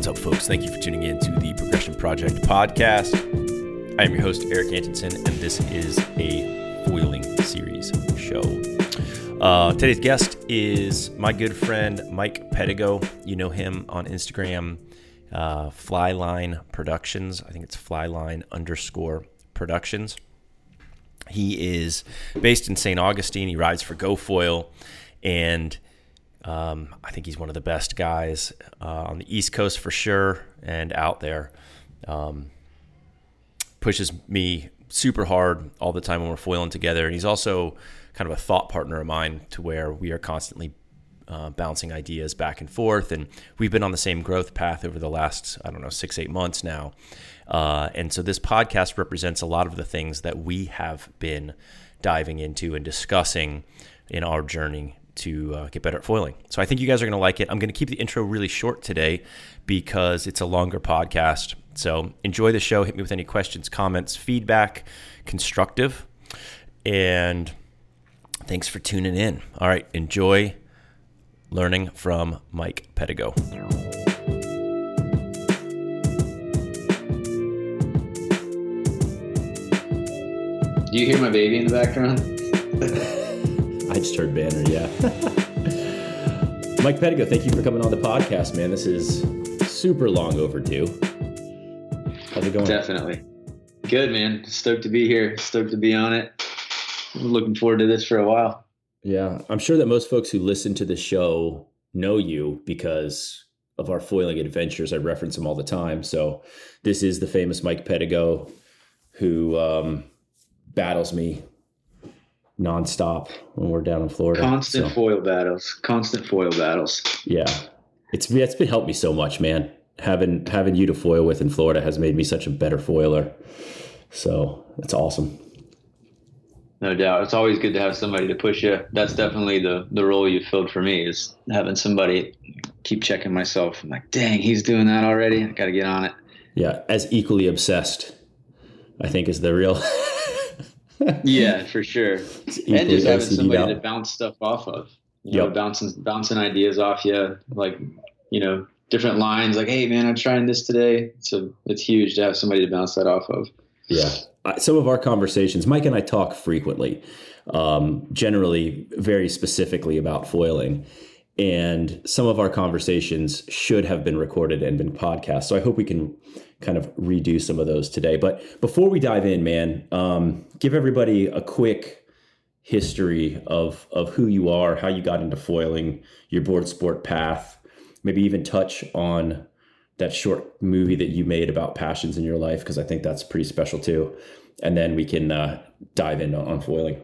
What's up, folks? Thank you for tuning in to the Progression Project podcast. I am your host, Eric Antonson, and this is a foiling series show. Uh, today's guest is my good friend, Mike Pedigo. You know him on Instagram, uh, Flyline Productions. I think it's Flyline underscore Productions. He is based in St. Augustine. He rides for GoFoil, and um, I think he's one of the best guys uh, on the East Coast for sure, and out there. Um, pushes me super hard all the time when we're foiling together, and he's also kind of a thought partner of mine to where we are constantly uh, bouncing ideas back and forth. And we've been on the same growth path over the last, I don't know, six, eight months now. Uh, and so this podcast represents a lot of the things that we have been diving into and discussing in our journey to uh, get better at foiling. So I think you guys are going to like it. I'm going to keep the intro really short today because it's a longer podcast. So enjoy the show. Hit me with any questions, comments, feedback, constructive. And thanks for tuning in. All right, enjoy learning from Mike Pedigo. Do you hear my baby in the background? I just heard Banner, yeah. Mike Pedigo, thank you for coming on the podcast, man. This is super long overdue. How's it going? Definitely. Good, man. Stoked to be here. Stoked to be on it. Looking forward to this for a while. Yeah, I'm sure that most folks who listen to the show know you because of our foiling adventures. I reference them all the time. So this is the famous Mike Pedigo who um, battles me nonstop when we're down in Florida. Constant so, foil battles. Constant foil battles. Yeah, it's it's been helped me so much, man. Having having you to foil with in Florida has made me such a better foiler. So it's awesome. No doubt. It's always good to have somebody to push you. That's definitely the the role you filled for me is having somebody keep checking myself. I'm like, dang, he's doing that already. I got to get on it. Yeah, as equally obsessed, I think is the real. yeah, for sure. And just having somebody to bounce stuff off of. You know, bouncing bouncing ideas off you, like you know, different lines. Like, hey, man, I'm trying this today. So it's huge to have somebody to bounce that off of. Yeah, some of our conversations, Mike and I talk frequently, um, generally very specifically about foiling. And some of our conversations should have been recorded and been podcast. So I hope we can kind of redo some of those today. But before we dive in, man, um, give everybody a quick history of of who you are, how you got into foiling, your board sport path, maybe even touch on that short movie that you made about passions in your life because I think that's pretty special too. And then we can uh, dive in on foiling.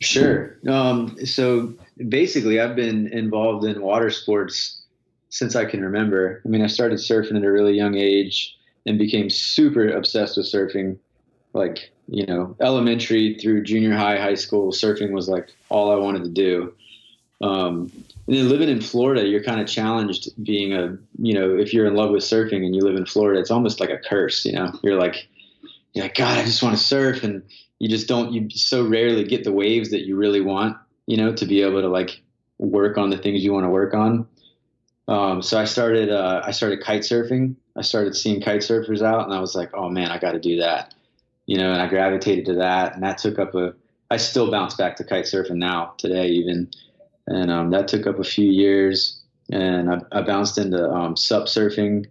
Sure. Um, so basically, I've been involved in water sports since I can remember. I mean, I started surfing at a really young age and became super obsessed with surfing. Like, you know, elementary through junior high, high school, surfing was like all I wanted to do. Um, and then living in Florida, you're kind of challenged being a, you know, if you're in love with surfing and you live in Florida, it's almost like a curse, you know, you're like, you're like, God, I just want to surf. And you just don't, you so rarely get the waves that you really want, you know, to be able to like work on the things you want to work on. Um, so I started, uh, I started kite surfing. I started seeing kite surfers out and I was like, oh man, I got to do that, you know, and I gravitated to that and that took up a, I still bounce back to kite surfing now today, even, and um, that took up a few years. And I, I bounced into um, sup surfing.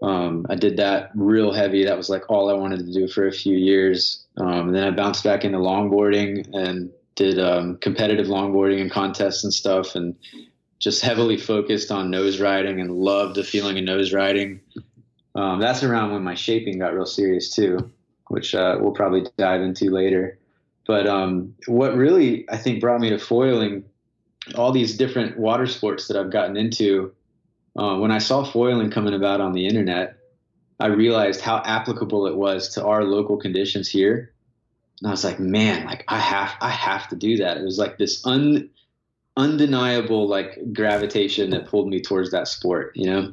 Um, I did that real heavy. That was like all I wanted to do for a few years. Um, and then I bounced back into longboarding and did um, competitive longboarding and contests and stuff, and just heavily focused on nose riding and loved the feeling of nose riding. Um, that's around when my shaping got real serious too, which uh, we'll probably dive into later. But um, what really I think brought me to foiling all these different water sports that I've gotten into, uh, when I saw foiling coming about on the internet, I realized how applicable it was to our local conditions here. And I was like, man, like I have, I have to do that. It was like this un, undeniable like gravitation that pulled me towards that sport, you know.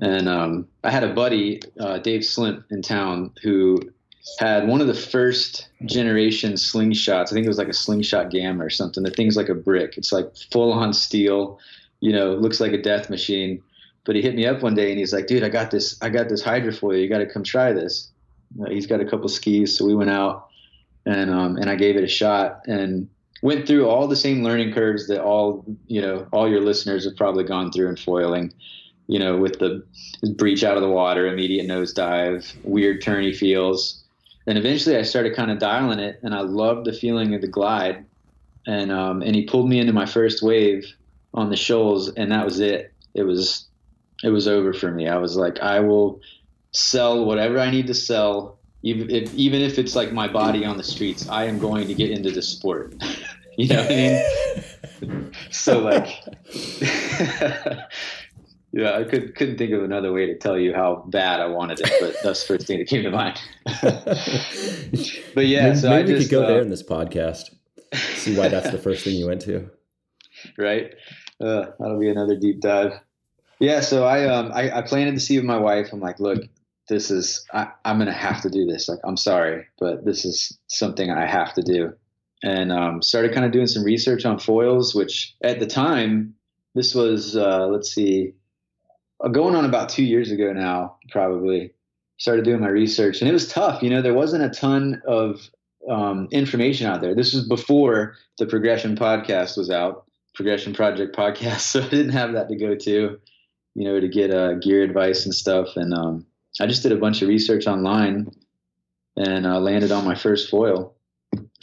And um, I had a buddy, uh, Dave Slimp, in town who had one of the first generation slingshots. I think it was like a slingshot gamma or something. The thing's like a brick. It's like full on steel, you know, looks like a death machine. but he hit me up one day and he's like, dude, I got this, I got this hydrofoil. You got to come try this. Uh, he's got a couple skis. So we went out and, um, and I gave it a shot and went through all the same learning curves that all, you know, all your listeners have probably gone through in foiling, you know, with the breach out of the water, immediate nosedive, weird turny feels. And eventually I started kind of dialing it and I loved the feeling of the glide. And, um, and he pulled me into my first wave on the shoals and that was it. It was it was over for me. I was like, I will sell whatever I need to sell, even if, even if it's like my body on the streets. I am going to get into the sport. you know what I mean? so like, yeah, I could couldn't think of another way to tell you how bad I wanted it, but that's the first thing that came to mind. but yeah, maybe, so maybe I we could go uh, there in this podcast. See why that's the first thing you went to. right? Uh, that'll be another deep dive. Yeah, so I um I, I planted the seed with my wife. I'm like, look, this is I, I'm gonna have to do this. Like, I'm sorry, but this is something I have to do. And um, started kind of doing some research on foils, which at the time, this was uh, let's see, uh, going on about two years ago now, probably. Started doing my research, and it was tough. You know, there wasn't a ton of um, information out there. This was before the Progression podcast was out, Progression Project podcast, so I didn't have that to go to you know, to get uh, gear advice and stuff. And um, I just did a bunch of research online and uh, landed on my first foil.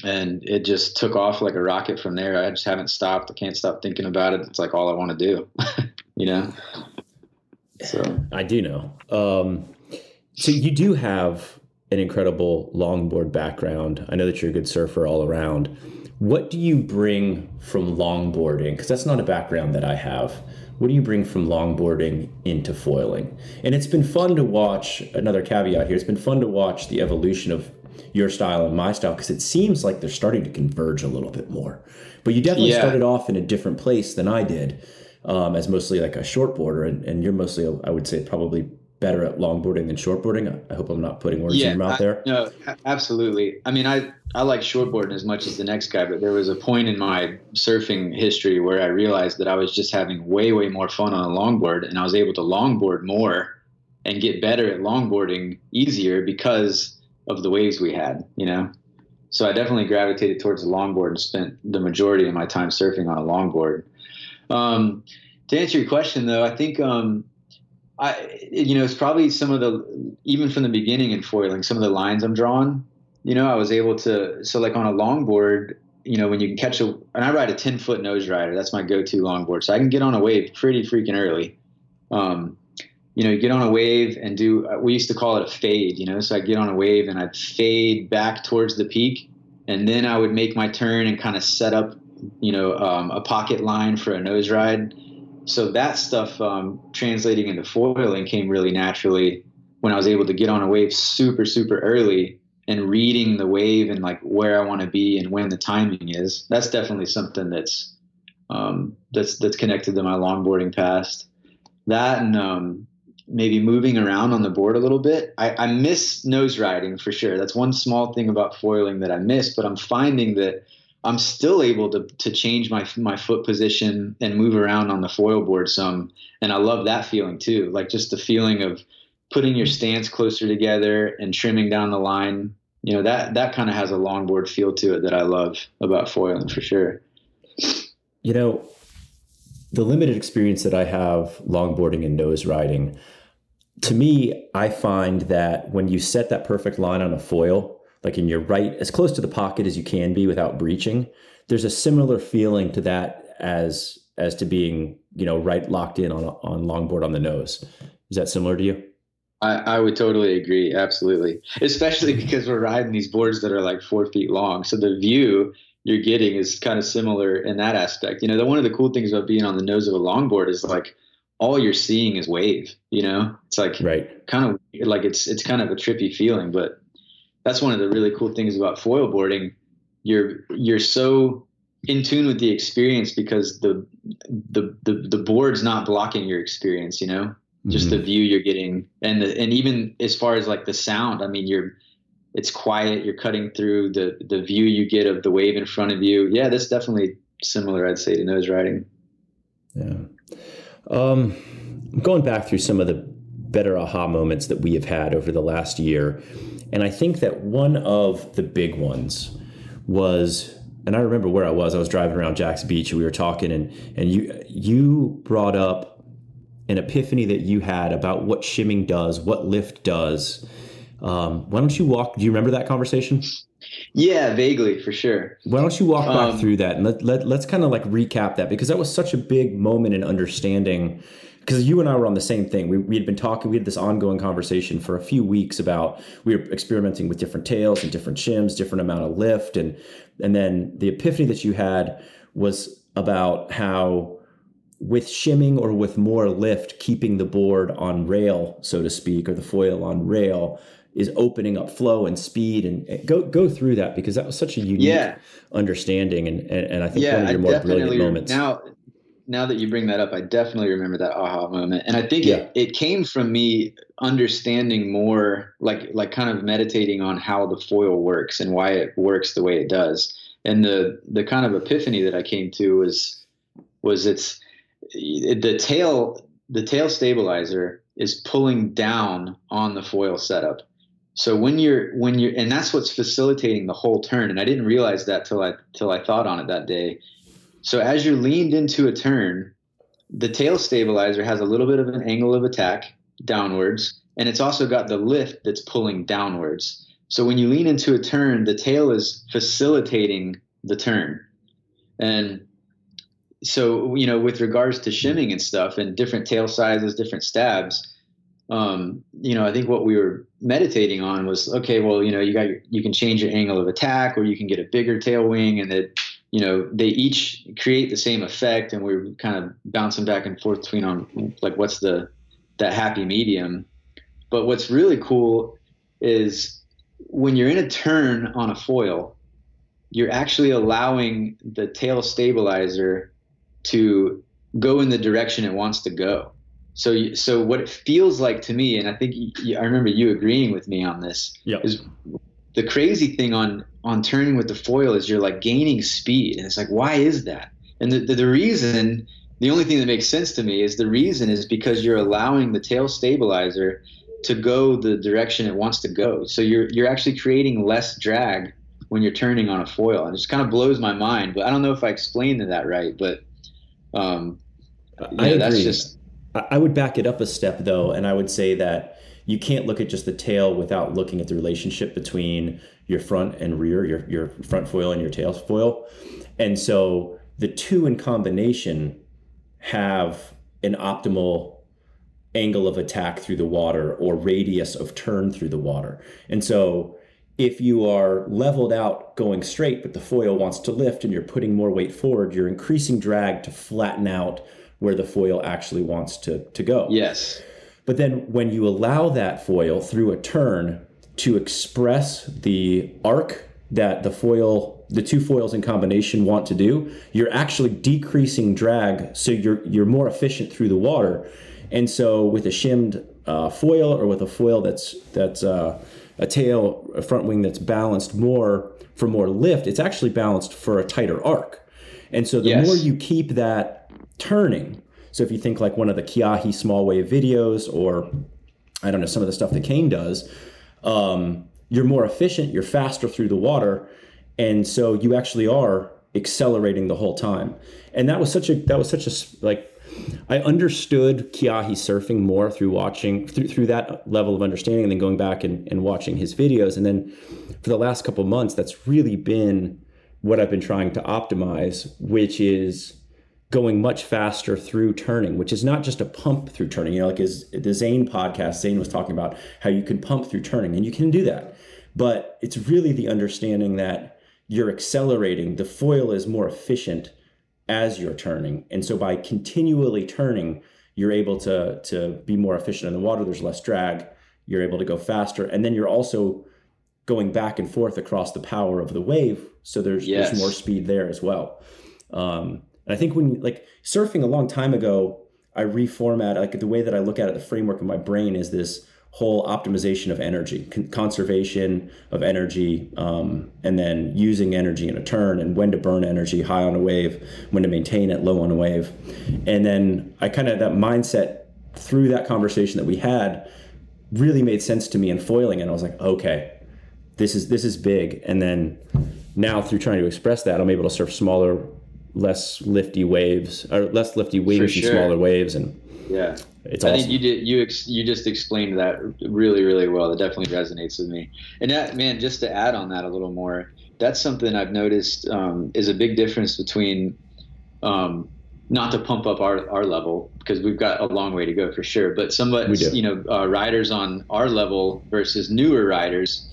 And it just took off like a rocket from there. I just haven't stopped. I can't stop thinking about it. It's like all I want to do, you know? So I do know. Um, so you do have an incredible longboard background. I know that you're a good surfer all around. What do you bring from longboarding? Because that's not a background that I have. What do you bring from longboarding into foiling? And it's been fun to watch. Another caveat here: it's been fun to watch the evolution of your style and my style because it seems like they're starting to converge a little bit more. But you definitely Yeah. started off in a different place than I did, um, as mostly like a shortboarder, and, and you're mostly, I would say, probably better at longboarding than shortboarding. I hope I'm not putting words in your mouth I- there. no, absolutely. I mean, I I like shortboarding as much as the next guy, but there was a point in my surfing history where I realized that I was just having way way more fun on a longboard, and I was able to longboard more and get better at longboarding easier because of the waves we had. You know. So I definitely gravitated towards the longboard and spent the majority of my time surfing on a longboard. Um, to answer your question, though, I think um, I, you know, it's probably some of the, even from the beginning in foiling, some of the lines I'm drawing, you know, I was able to, so like on a longboard, you know, when you can catch a, and I ride a 10 foot nose rider, that's my go to longboard. So I can get on a wave pretty freaking early. Um, you know, you get on a wave and do, we used to call it a fade, you know, so I get on a wave and I'd fade back towards the peak. And then I would make my turn and kind of set up, you know, um, a pocket line for a nose ride so that stuff um, translating into foiling came really naturally when I was able to get on a wave super super early and reading the wave and like where I want to be and when the timing is. That's definitely something that's um, that's that's connected to my longboarding past. That and um, maybe moving around on the board a little bit. I, I miss nose riding for sure. That's one small thing about foiling that I miss, but I'm finding that I'm still able to to change my my foot position and move around on the foil board some, and I love that feeling too. Like just the feeling of putting your stance closer together and trimming down the line. You know that that kind of has a longboard feel to it that I love about foiling for sure. You know, the limited experience that I have longboarding and nose riding, to me, I find that when you set that perfect line on a foil, like in your right, as close to the pocket as you can be without breaching, there's a similar feeling to that as as to being, you know, right locked in on on longboard on the nose. Is that similar to you? I, I would totally agree, absolutely. Especially because we're riding these boards that are like four feet long, so the view you're getting is kind of similar in that aspect. You know, the, one of the cool things about being on the nose of a longboard is like all you're seeing is wave. You know, it's like Right. kind of like it's it's kind of a trippy feeling, but that's one of the really cool things about foil boarding. You're you're so in tune with the experience because the the the, the board's not blocking your experience. You know, just Mhm. the view you're getting and the, and even as far as like the sound. I mean, you're it's quiet. You're cutting through the the view you get of the wave in front of you. Yeah, that's definitely similar. I'd say to nose riding. Yeah. Um, going back through some of the better aha moments that we have had over the last year, and I think that one of the big ones was, and I remember where I was. I was driving around Jax Beach, and we were talking, and and you you brought up an epiphany that you had about what shimming does, what lift does. Um, why don't you walk? Do you remember that conversation? Yeah, vaguely for sure. Why don't you walk back um, through that and let, let let's kind of like recap that because that was such a big moment in understanding because you and I were on the same thing. We, we had been talking, we had this ongoing conversation for a few weeks about we were experimenting with different tails and different shims, different amount of lift, and and then the epiphany that you had was about how with shimming or with more lift, keeping the board on rail, so to speak, or the foil on rail, is opening up flow and speed and go go through that because that was such a unique yeah. understanding and, and, and I think yeah, one of your more brilliant moments. Now now that you bring that up, I definitely remember that aha moment. And I think yeah. it, it came from me understanding more like like kind of meditating on how the foil works and why it works the way it does. And the the kind of epiphany that I came to was was it's the tail the tail stabilizer is pulling down on the foil setup so when you're when you're and that's what's facilitating the whole turn. And I didn't realize that till I till I thought on it that day. So as you're leaned into a turn, the tail stabilizer has a little bit of an angle of attack downwards, and it's also got the lift that's pulling downwards. So when you lean into a turn, the tail is facilitating the turn. And so, you know, with regards to shimming and stuff and different tail sizes, different stabs, um, you know, I think what we were meditating on was okay. Well, you know, you got your, you can change your angle of attack, or you can get a bigger tail wing, and that you know they each create the same effect, and we are kind of bouncing back and forth between on like what's the that happy medium. But what's really cool is when you're in a turn on a foil, you're actually allowing the tail stabilizer to go in the direction it wants to go. So, so what it feels like to me, and I think you, I remember you agreeing with me on this, yep. is the crazy thing on on turning with the foil is you're like gaining speed, and it's like why is that? And the, the, the reason, the only thing that makes sense to me is the reason is because you're allowing the tail stabilizer to go the direction it wants to go. So you're you're actually creating less drag when you're turning on a foil, and it just kind of blows my mind. But I don't know if I explained that right, but um, I agree. that's just I would back it up a step though, and I would say that you can't look at just the tail without looking at the relationship between your front and rear, your, your front foil and your tail foil. And so the two in combination have an optimal angle of attack through the water or radius of turn through the water. And so if you are leveled out going straight, but the foil wants to lift and you're putting more weight forward, you're increasing drag to flatten out where the foil actually wants to, to go. Yes. But then when you allow that foil through a turn to express the arc that the foil, the two foils in combination want to do, you're actually decreasing drag, so you're you're more efficient through the water. And so with a shimmed uh, foil or with a foil that's that's uh, a tail, a front wing that's balanced more for more lift, it's actually balanced for a tighter arc. And so the yes. more you keep that turning. So if you think like one of the Kiahi small wave videos, or I don't know, some of the stuff that Kane does, um, you're more efficient, you're faster through the water, and so you actually are accelerating the whole time. And that was such a that was such a like I understood Kiahi surfing more through watching through through that level of understanding, and then going back and, and watching his videos, and then for the last couple months, that's really been what I've been trying to optimize, which is going much faster through turning, which is not just a pump through turning. You know, like his the Zane podcast, Zane was talking about how you can pump through turning, and you can do that. But it's really the understanding that you're accelerating. The foil is more efficient as you're turning, and so by continually turning, you're able to to be more efficient in the water. There's less drag. You're able to go faster, and then you're also going back and forth across the power of the wave. So there's yes. there's more speed there as well. Um, and I think when like surfing a long time ago, I reformat like the way that I look at it, the framework of my brain is this whole optimization of energy, con- conservation of energy, um, and then using energy in a turn and when to burn energy high on a wave, when to maintain it low on a wave. And then I kind of, that mindset through that conversation that we had really made sense to me in foiling. And I was like, okay, this is, this is big. And then now through trying to express that, I'm able to surf smaller, less lifty waves or less lifty wings sure. and smaller waves. And yeah, it's I awesome. think you did you ex, you just explained that really really well. That definitely resonates with me. And that man, just to add on that a little more, that's something I've noticed um, is a big difference between. Um, not to pump up our, our level because we've got a long way to go for sure. But somebody, you know, uh, riders on our level versus newer riders,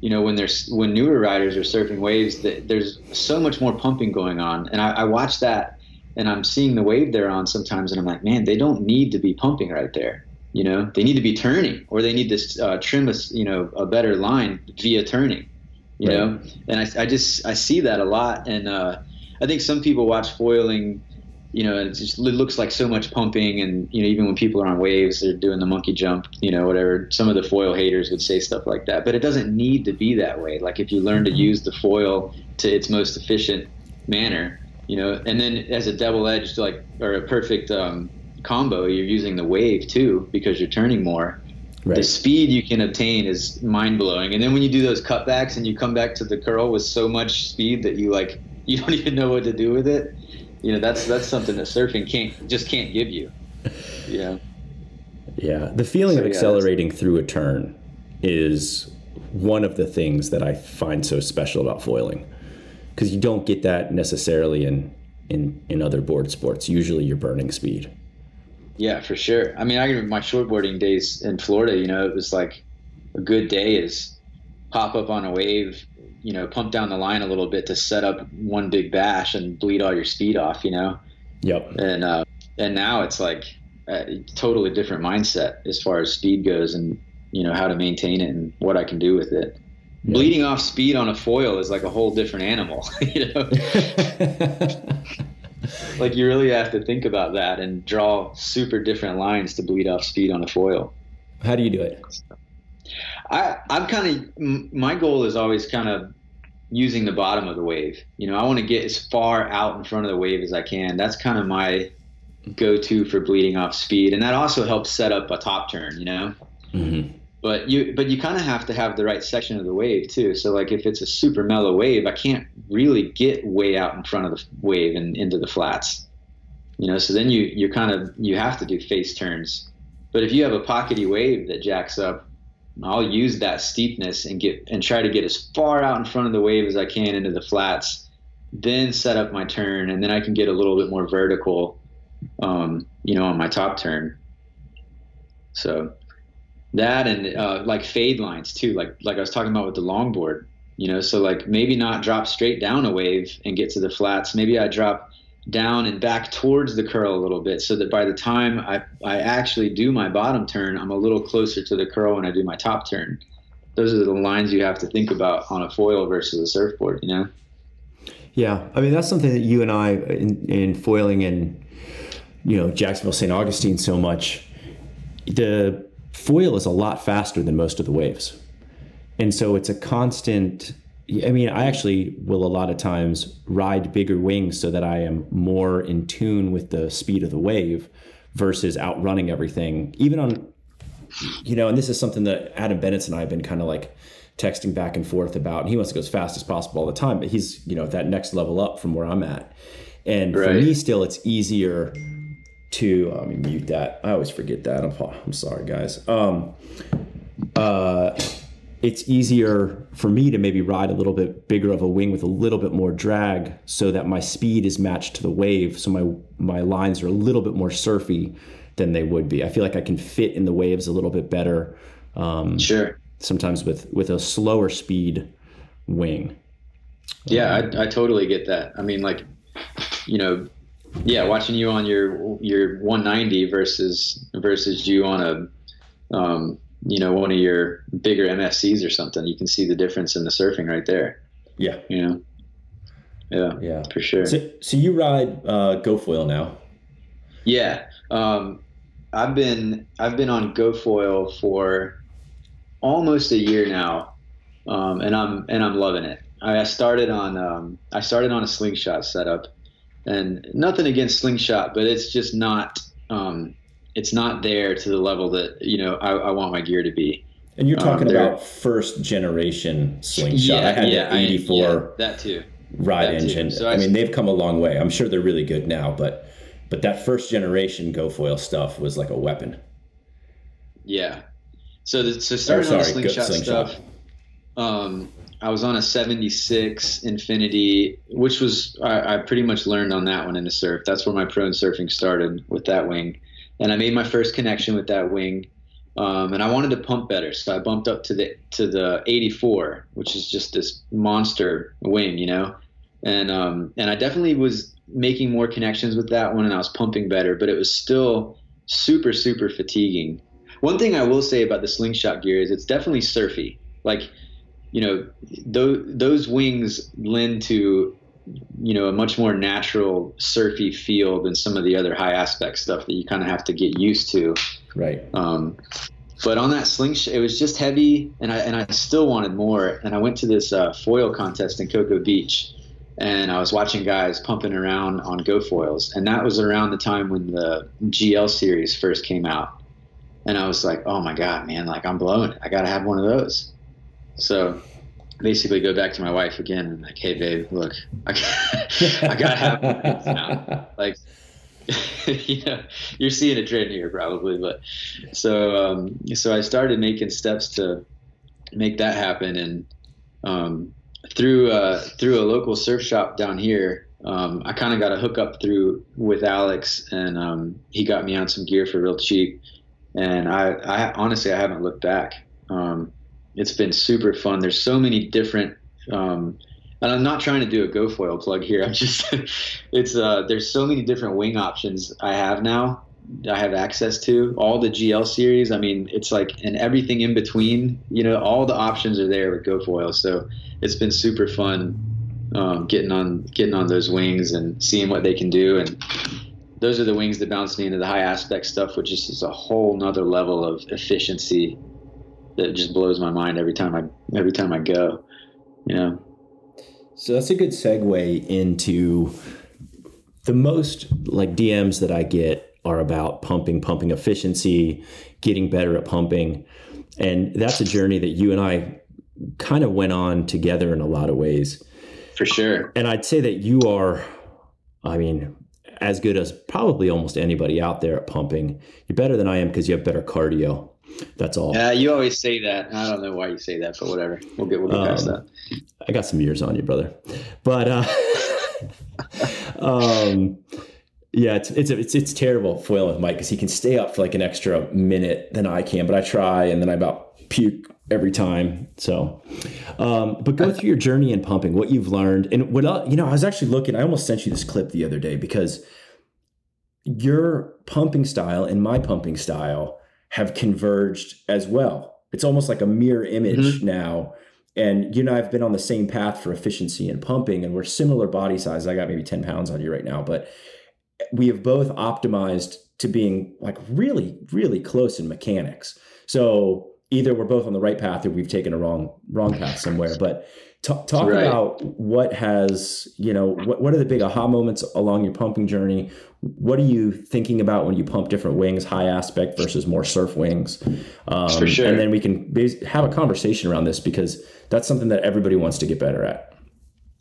you know, when there's when newer riders are surfing waves, that there's so much more pumping going on, and I, I watch that and I'm seeing the wave they're on sometimes, and I'm like, man, they don't need to be pumping right there. You know, they need to be turning, or they need to uh, trim a you know a better line via turning. You right. know, and I, I just I see that a lot, and uh, I think some people watch foiling. You know, it just it looks like so much pumping, and you know, even when people are on waves, they're doing the monkey jump. You know, whatever. Some of the foil haters would say stuff like that, but it doesn't need to be that way. Like if you learn to use the foil to its most efficient manner, you know, and then as a double edged like or a perfect um, combo, you're using the wave too because you're turning more. Right. The speed you can obtain is mind blowing, and then when you do those cutbacks and you come back to the curl with so much speed that you like you don't even know what to do with it. You know, that's that's something that surfing can't just can't give you. Yeah. Yeah, the feeling so, of accelerating yeah, through a turn is one of the things that I find so special about foiling because you don't get that necessarily in in in other board sports. Usually, you're burning speed. Yeah, for sure. I mean, I remember my shortboarding days in Florida. You know, it was like a good day is pop up on a wave, you know, pump down the line a little bit to set up one big bash and bleed all your speed off. You know. Yep. And uh, and now it's like a totally different mindset as far as speed goes, and you know how to maintain it and what I can do with it bleeding off speed on a foil is like a whole different animal you know like you really have to think about that and draw super different lines to bleed off speed on a foil how do you do it i i'm kind of my goal is always kind of using the bottom of the wave. You know i want to get as far out in front of the wave as i can. That's kind of my go-to for bleeding off speed and that also helps set up a top turn you know? Mm-hmm. But you but you kind of have to have the right section of the wave too. So like if it's a super mellow wave i can't really get way out in front of the wave and into the flats. You know so then you you kind of you have to do face turns. But if you have a pockety wave that jacks up i'll use that steepness and get and try to get as far out in front of the wave as i can into the flats then set up my turn and then i can get a little bit more vertical um, you know on my top turn. So that and uh, like fade lines too like like i was talking about with the longboard you know so like maybe not drop straight down a wave and get to the flats. Maybe i drop down and back towards the curl a little bit so that by the time i i actually do my bottom turn i'm a little closer to the curl when i do my top turn those are the lines you have to think about on a foil versus a surfboard you know yeah i mean that's something that you and i in, in foiling in you know jacksonville st augustine so much the foil is a lot faster than most of the waves. And so it's a constant. I mean, I actually will a lot of times ride bigger wings so that I am more in tune with the speed of the wave versus outrunning everything. Even on, you know, and this is something that Adam Bennett and I have been kind of like texting back and forth about. And he wants to go as fast as possible all the time, but he's, you know, that next level up from where I'm at. And right. for me, still, it's easier to let me mute that. I always forget that. I'm, I'm sorry, guys. Um, uh, it's easier for me to maybe ride a little bit bigger of a wing with a little bit more drag, so that my speed is matched to the wave. So my my lines are a little bit more surfy than they would be. I feel like I can fit in the waves a little bit better. Um, sure. Sometimes with with a slower speed wing. Yeah, um, I, I totally get that. I mean, like, you know, yeah, watching you on your your 190 versus versus you on a um, you know one of your bigger MFCs or something, you can see the difference in the surfing right there. Yeah, you know. Yeah, yeah, for sure. So, so you ride uh, GoFoil now? Yeah, um, I've been I've been on GoFoil for almost a year now, um, and I'm and I'm loving it. I started on um, I started on a slingshot setup, and nothing against slingshot, but it's just not um, it's not there to the level that you know I, I want my gear to be. And you're talking um, about first generation slingshot. Yeah, I had yeah, the 84 I, yeah, that too ride that engine. So I, I mean, they've come a long way. I'm sure they're really good now, but but that first generation GoFoil stuff was like a weapon. Yeah. So the, so starting sorry, on the slingshot, slingshot. stuff. Um, I was on a 76 Infinity, which was I, I, pretty much learned on that one in the surf. That's where my prone surfing started with that wing, and I made my first connection with that wing. Um, and I wanted to pump better, so I bumped up to the to the 84, which is just this monster wing, you know. And um, and I definitely was making more connections with that one, and I was pumping better, but it was still super super fatiguing. One thing I will say about the slingshot gear is it's definitely surfy. Like you know, those those wings lend to you know a much more natural surfy feel than some of the other high aspect stuff that you kind of have to get used to. Right. Um, but on that slingshot, it was just heavy, and I and I still wanted more. And I went to this uh, foil contest in Cocoa Beach, and I was watching guys pumping around on GoFoils, and that was around the time when the GL series first came out. And I was like, oh my god, man! Like I'm blowing it. I got to have one of those. So basically go back to my wife again and like, hey babe, look, I, I gotta have now. Like, you know, you're seeing a trend here probably, but so um, so I started making steps to make that happen, and um, through uh, through a local surf shop down here. Um, I kind of got a hookup through with Alex, and um, he got me on some gear for real cheap. And I, I honestly, I haven't looked back. Um, it's been super fun. There's so many different. Um, and I'm not trying to do a GoFoil plug here. I'm just, it's uh, there's so many different wing options I have now. I have access to all the GL series. I mean, it's like and everything in between. You know, all the options are there with GoFoil. So it's been super fun um, getting on getting on those wings and seeing what they can do. And those are the wings that bounce me into the high aspect stuff, which is a whole nother level of efficiency that just blows my mind every time I every time I go. You know. So that's a good segue into the most like DMs that I get are about pumping, pumping efficiency, getting better at pumping. And that's a journey that you and I kind of went on together in a lot of ways. For sure. And I'd say that you are, I mean, as good as probably almost anybody out there at pumping. You're better than I am because you have better cardio. That's all. Yeah, you always say that. I don't know why you say that, but whatever. We'll get we'll get um, past that. I got some years on you, brother. But uh, um, yeah, it's it's it's it's terrible foiling with Mike because he can stay up for like an extra minute than I can. But I try, and then I about puke every time. So, um, but go through your journey in pumping, what you've learned, and what you know. I was actually looking. I almost sent you this clip the other day because your pumping style and my pumping style have converged as well. It's almost like a mirror image mm-hmm. now. And you and I have been on the same path for efficiency and pumping, and we're similar body size. I got maybe 10 pounds on you right now, but we have both optimized to being like really, really close in mechanics. So either we're both on the right path or we've taken a wrong wrong path somewhere. But talk, talk right. about what has you know what what are the big aha moments along your pumping journey? What are you thinking about when you pump different wings, high aspect versus more surf wings? Um, For sure. And then we can have a conversation around this because that's something that everybody wants to get better at.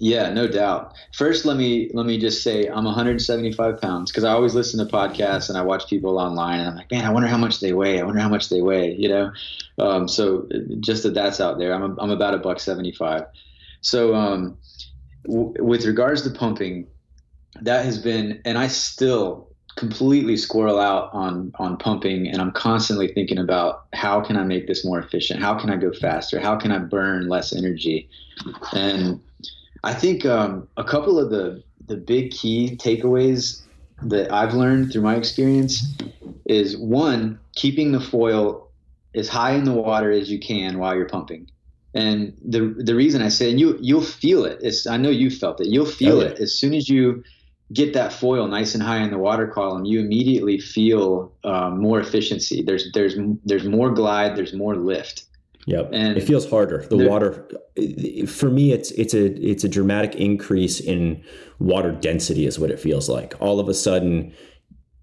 Yeah, no doubt. First, let me let me just say I'm 175 pounds because I always listen to podcasts and I watch people online and I'm like, man, I wonder how much they weigh. I wonder how much they weigh. You know, um, so just that that's out there. I'm a, I'm about a buck 75. So um, w- with regards to pumping, that has been, and I still completely squirrel out on on pumping and i'm constantly thinking about how can i make this more efficient? How can i go faster? How can i burn less energy? And I think um, a couple of the the big key takeaways that I've learned through my experience is one, keeping the foil as high in the water as you can while you're pumping. And the the reason I say, and you you'll feel it. Is I know you felt it. You'll feel oh, yeah. it as soon as you get that foil nice and high in the water column. You immediately feel um, more efficiency. There's there's there's more glide. There's more lift. Yep. And it feels harder. The water for me it's it's a it's a dramatic increase in water density is what it feels like. All of a sudden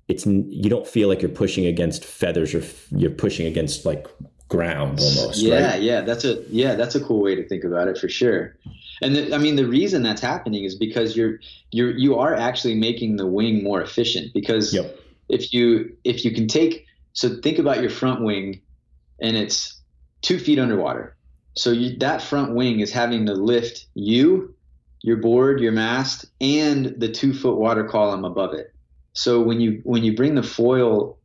it's you don't feel like you're pushing against feathers you're you're pushing against like ground almost yeah right? yeah that's a yeah that's a cool way to think about it for sure and the, i mean the reason that's happening is because you're you're you are actually making the wing more efficient because yep. if you if you can take so think about your front wing and it's two feet underwater so you, that front wing is having to lift you your board your mast and the two foot water column above it so when you when you bring the foil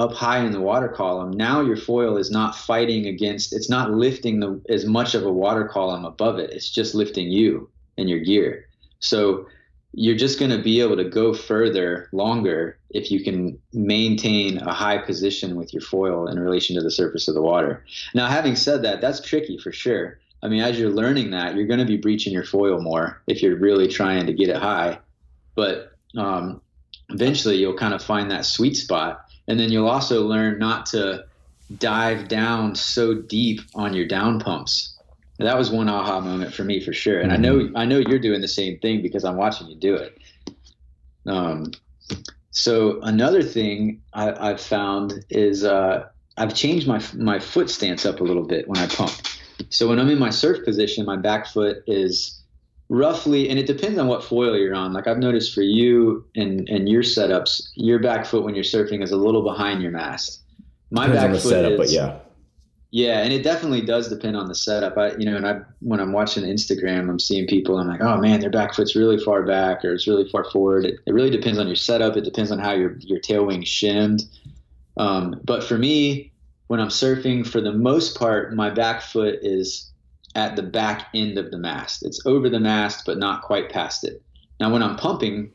up high in the water column, now your foil is not fighting against, it's not lifting the, as much of a water column above it. It's just lifting you and your gear. So you're just going to be able to go further longer if you can maintain a high position with your foil in relation to the surface of the water. Now, having said that, that's tricky for sure. I mean, as you're learning that, you're going to be breaching your foil more if you're really trying to get it high. But um, eventually, you'll kind of find that sweet spot and then you'll also learn not to dive down so deep on your down pumps. That was one aha moment for me for sure. And mm-hmm. I know mm-hmm. I know you're doing the same thing because I'm watching you do it. Um, so another thing I, have found is uh, I've changed my my foot stance up a little bit when I pump. So when I'm in my surf position, my back foot is roughly, and it depends on what foil you're on. Like I've noticed for you and and your setups, your back foot when you're surfing is a little behind your mast. My depends back foot setup, is, but yeah. Yeah, and it definitely does depend on the setup. I, you know, and I when I'm watching Instagram, I'm seeing people. I'm like, oh man, their back foot's really far back or it's really far forward. It, it really depends on your setup. It depends on how your your tail wing shimmed. Um, but for me, when I'm surfing, for the most part, my back foot is at the back end of the mast. It's over the mast, but not quite past it. Now, when I'm pumping,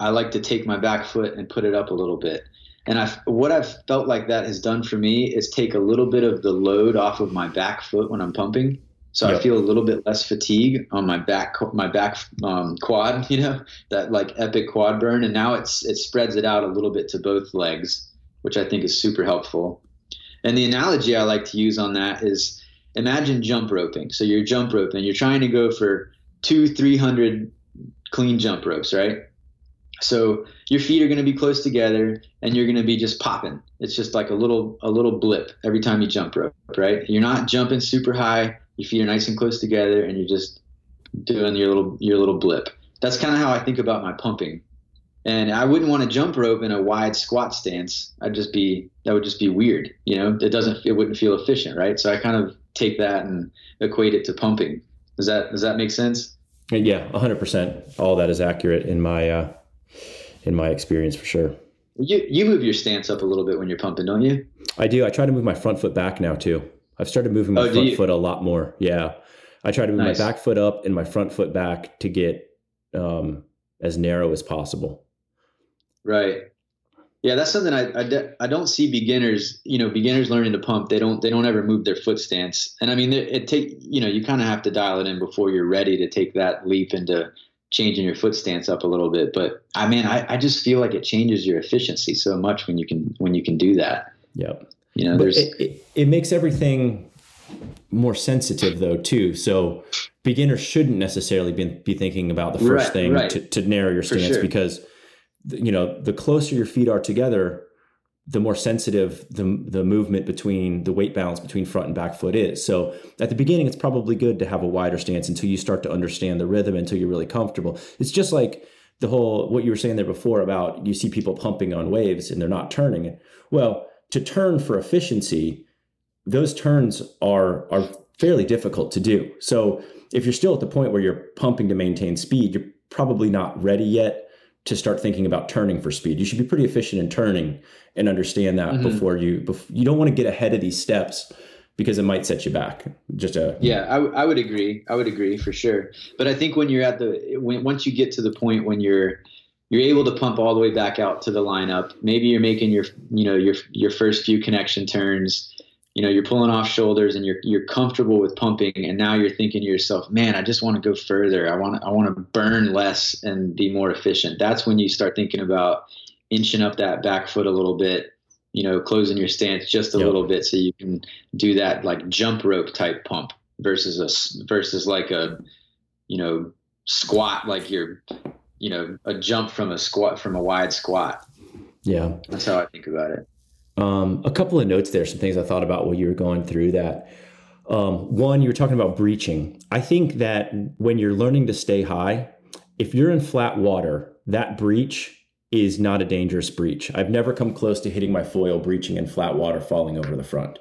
I like to take my back foot and put it up a little bit. And I've, what I've felt like that has done for me is take a little bit of the load off of my back foot when I'm pumping. So yep. I feel a little bit less fatigue on my back, my back um, quad, you know, that like epic quad burn. And now it's, it spreads it out a little bit to both legs, which I think is super helpful. And the analogy I like to use on that is imagine jump roping. So you're jump roping, you're trying to go for two, 300 clean jump ropes, right? So your feet are going to be close together and you're going to be just popping. It's just like a little, a little blip every time you jump rope, right? You're not jumping super high. Your feet are nice and close together and you're just doing your little, your little blip. That's kind of how I think about my pumping. And I wouldn't want to jump rope in a wide squat stance. I'd just be, that would just be weird. You know, it doesn't, it wouldn't feel efficient, right? So I kind of take that and equate it to pumping. Does that does that make sense? Yeah, hundred percent. All that is accurate in my uh, in my experience for sure. You you move your stance up a little bit when you're pumping, don't you? I do. I try to move my front foot back now too. I've started moving my oh, front foot a lot more. Yeah, I try to move nice. my back foot up and my front foot back to get um, as narrow as possible. Right. Yeah, that's something I, I, I, don't see beginners, you know, beginners learning to pump. They don't they don't ever move their foot stance. And I mean, it, it take you know, you kind of have to dial it in before you're ready to take that leap into changing your foot stance up a little bit. But I mean, I, I just feel like it changes your efficiency so much when you can when you can do that. Yep. You know, there's it, it, it makes everything more sensitive though too. So beginners shouldn't necessarily be, be thinking about the first right, thing right. To, to narrow your stance sure. because you know, the closer your feet are together, the more sensitive the the movement between the weight balance between front and back foot is. So at the beginning, it's probably good to have a wider stance until you start to understand the rhythm, until you're really comfortable. It's just like the whole what you were saying there before about you see people pumping on waves and they're not turning. Well, to turn for efficiency, those turns are are fairly difficult to do. So if you're still at the point where you're pumping to maintain speed, you're probably not ready yet to start thinking about turning for speed. You should be pretty efficient in turning and understand that mm-hmm. before you before, you don't want to get ahead of these steps because it might set you back. Just a yeah, I, w- I would agree. I would agree for sure. But I think when you're at the when once you get to the point when you're you're able to pump all the way back out to the lineup, maybe you're making your you know your your first few connection turns you know you're pulling off shoulders and you're you're comfortable with pumping and now you're thinking to yourself man i just want to go further i want to, i want to burn less and be more efficient that's when you start thinking about inching up that back foot a little bit you know, closing your stance just a yep. little bit so you can do that like jump rope type pump versus a versus like a you know squat like you're you know a jump from a squat from a wide squat. Yeah, that's how I think about it. Um, a couple of notes there, some things I thought about while you were going through that. Um, one, you were talking about breaching. I think that when you're learning to stay high, if you're in flat water, that breach is not a dangerous breach. I've never come close to hitting my foil breaching in flat water falling over the front.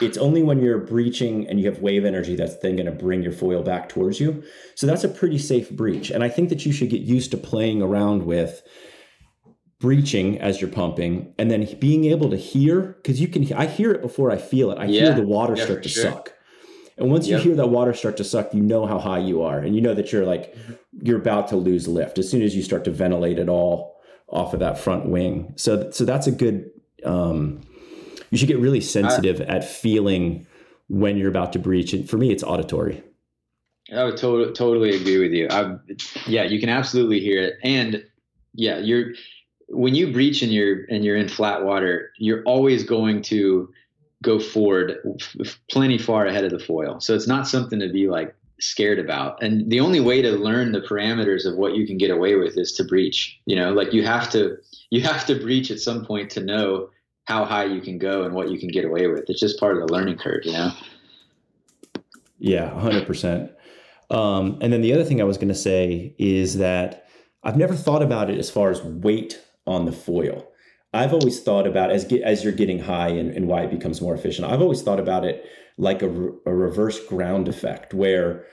It's only when you're breaching and you have wave energy that's then going to bring your foil back towards you. So that's a pretty safe breach. And I think that you should get used to playing around with breaching as you're pumping and then being able to hear because you can I hear it before I feel it. I yeah. hear the water yeah, start to sure. suck. And once yep. you hear that water start to suck, you know how high you are and you know that you're like mm-hmm. you're about to lose lift as soon as you start to ventilate it all off of that front wing. So so that's a good. Um, you should get really sensitive I, at feeling when you're about to breach. And for me, it's auditory. I would totally totally agree with you. I, yeah, you can absolutely hear it, and yeah, you're when you breach and you're and you're in flat water, you're always going to go forward plenty far ahead of the foil. So it's not something to be like scared about. And the only way to learn the parameters of what you can get away with is to breach. You know, like you have to you have to breach at some point to know how high you can go and what you can get away with. It's just part of the learning curve, you know. Yeah, 100%. Um, and then the other thing I was going to say is that I've never thought about it as far as weight on the foil. I've always thought about as as you're getting high and, and why it becomes more efficient. I've always thought about it like a, a reverse ground effect where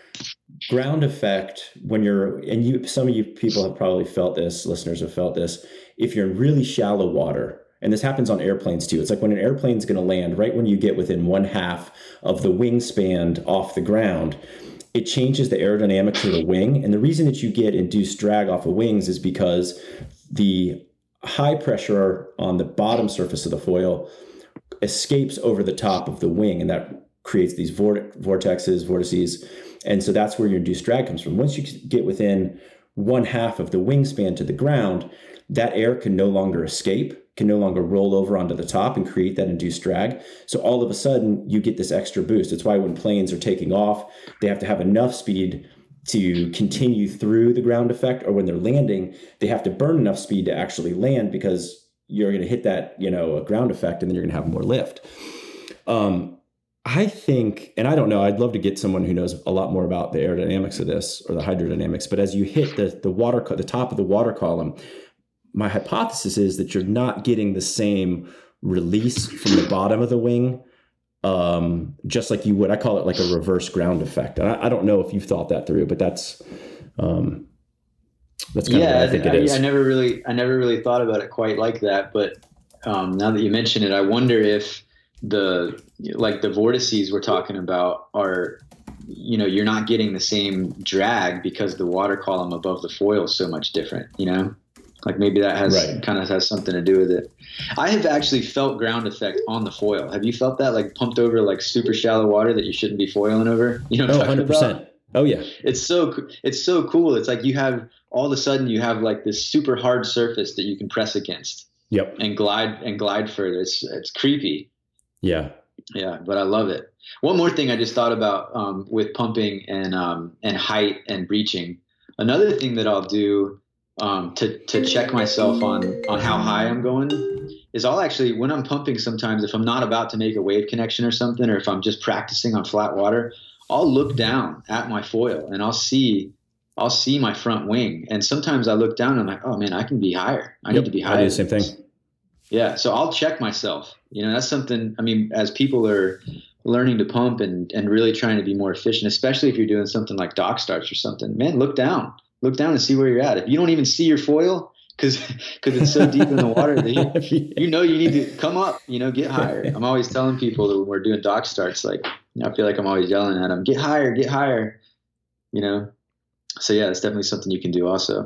ground effect when you're and you some of you people have probably felt this listeners have felt this if you're in really shallow water and this happens on airplanes too it's like when an airplane's going to land right when you get within one half of the wingspan off the ground it changes the aerodynamics of the wing and the reason that you get induced drag off of wings is because the high pressure on the bottom surface of the foil escapes over the top of the wing and that creates these vortexes, vortices. And so that's where your induced drag comes from. Once you get within one half of the wingspan to the ground, that air can no longer escape, can no longer roll over onto the top and create that induced drag. So all of a sudden, you get this extra boost. It's why when planes are taking off, they have to have enough speed to continue through the ground effect, or when they're landing, they have to burn enough speed to actually land because you're going to hit that, you know, ground effect, and then you're going to have more lift. Um, I think, and I don't know, I'd love to get someone who knows a lot more about the aerodynamics of this or the hydrodynamics, but as you hit the, the water, the top of the water column, my hypothesis is that you're not getting the same release from the bottom of the wing, um, just like you would. I call it like a reverse ground effect. And I, I don't know if you've thought that through, but that's, um, that's kind yeah, of what I think it is. I, I never really, I never really thought about it quite like that, but um, now that you mention it, I wonder if the like the vortices we're talking about are you know you're not getting the same drag because the water column above the foil is so much different you know like maybe that has right. kind of has something to do with it i have actually felt ground effect on the foil have you felt that like pumped over like super shallow water that you shouldn't be foiling over you know oh, 100% about? oh yeah it's so it's so cool it's like you have all of a sudden you have like this super hard surface that you can press against yep and glide and glide further it's it's creepy yeah. Yeah, but I love it. One more thing I just thought about um, with pumping and um, and height and breaching. Another thing that I'll do um, to to check myself on on how high I'm going is I'll actually when I'm pumping sometimes if I'm not about to make a wave connection or something or if I'm just practicing on flat water, I'll look down at my foil and I'll see I'll see my front wing and sometimes I look down and I'm like, oh man, I can be higher. I yep, need to be higher. I do the same thing. Yeah, so I'll check myself. You know, that's something. I mean, as people are learning to pump and and really trying to be more efficient, especially if you're doing something like dock starts or something, man, look down, look down and see where you're at. If you don't even see your foil because because it's so deep in the water that you, you know you need to come up. You know, get higher. I'm always telling people that when we're doing dock starts, like you know, I feel like I'm always yelling at them, get higher, get higher. You know, so yeah, it's definitely something you can do also.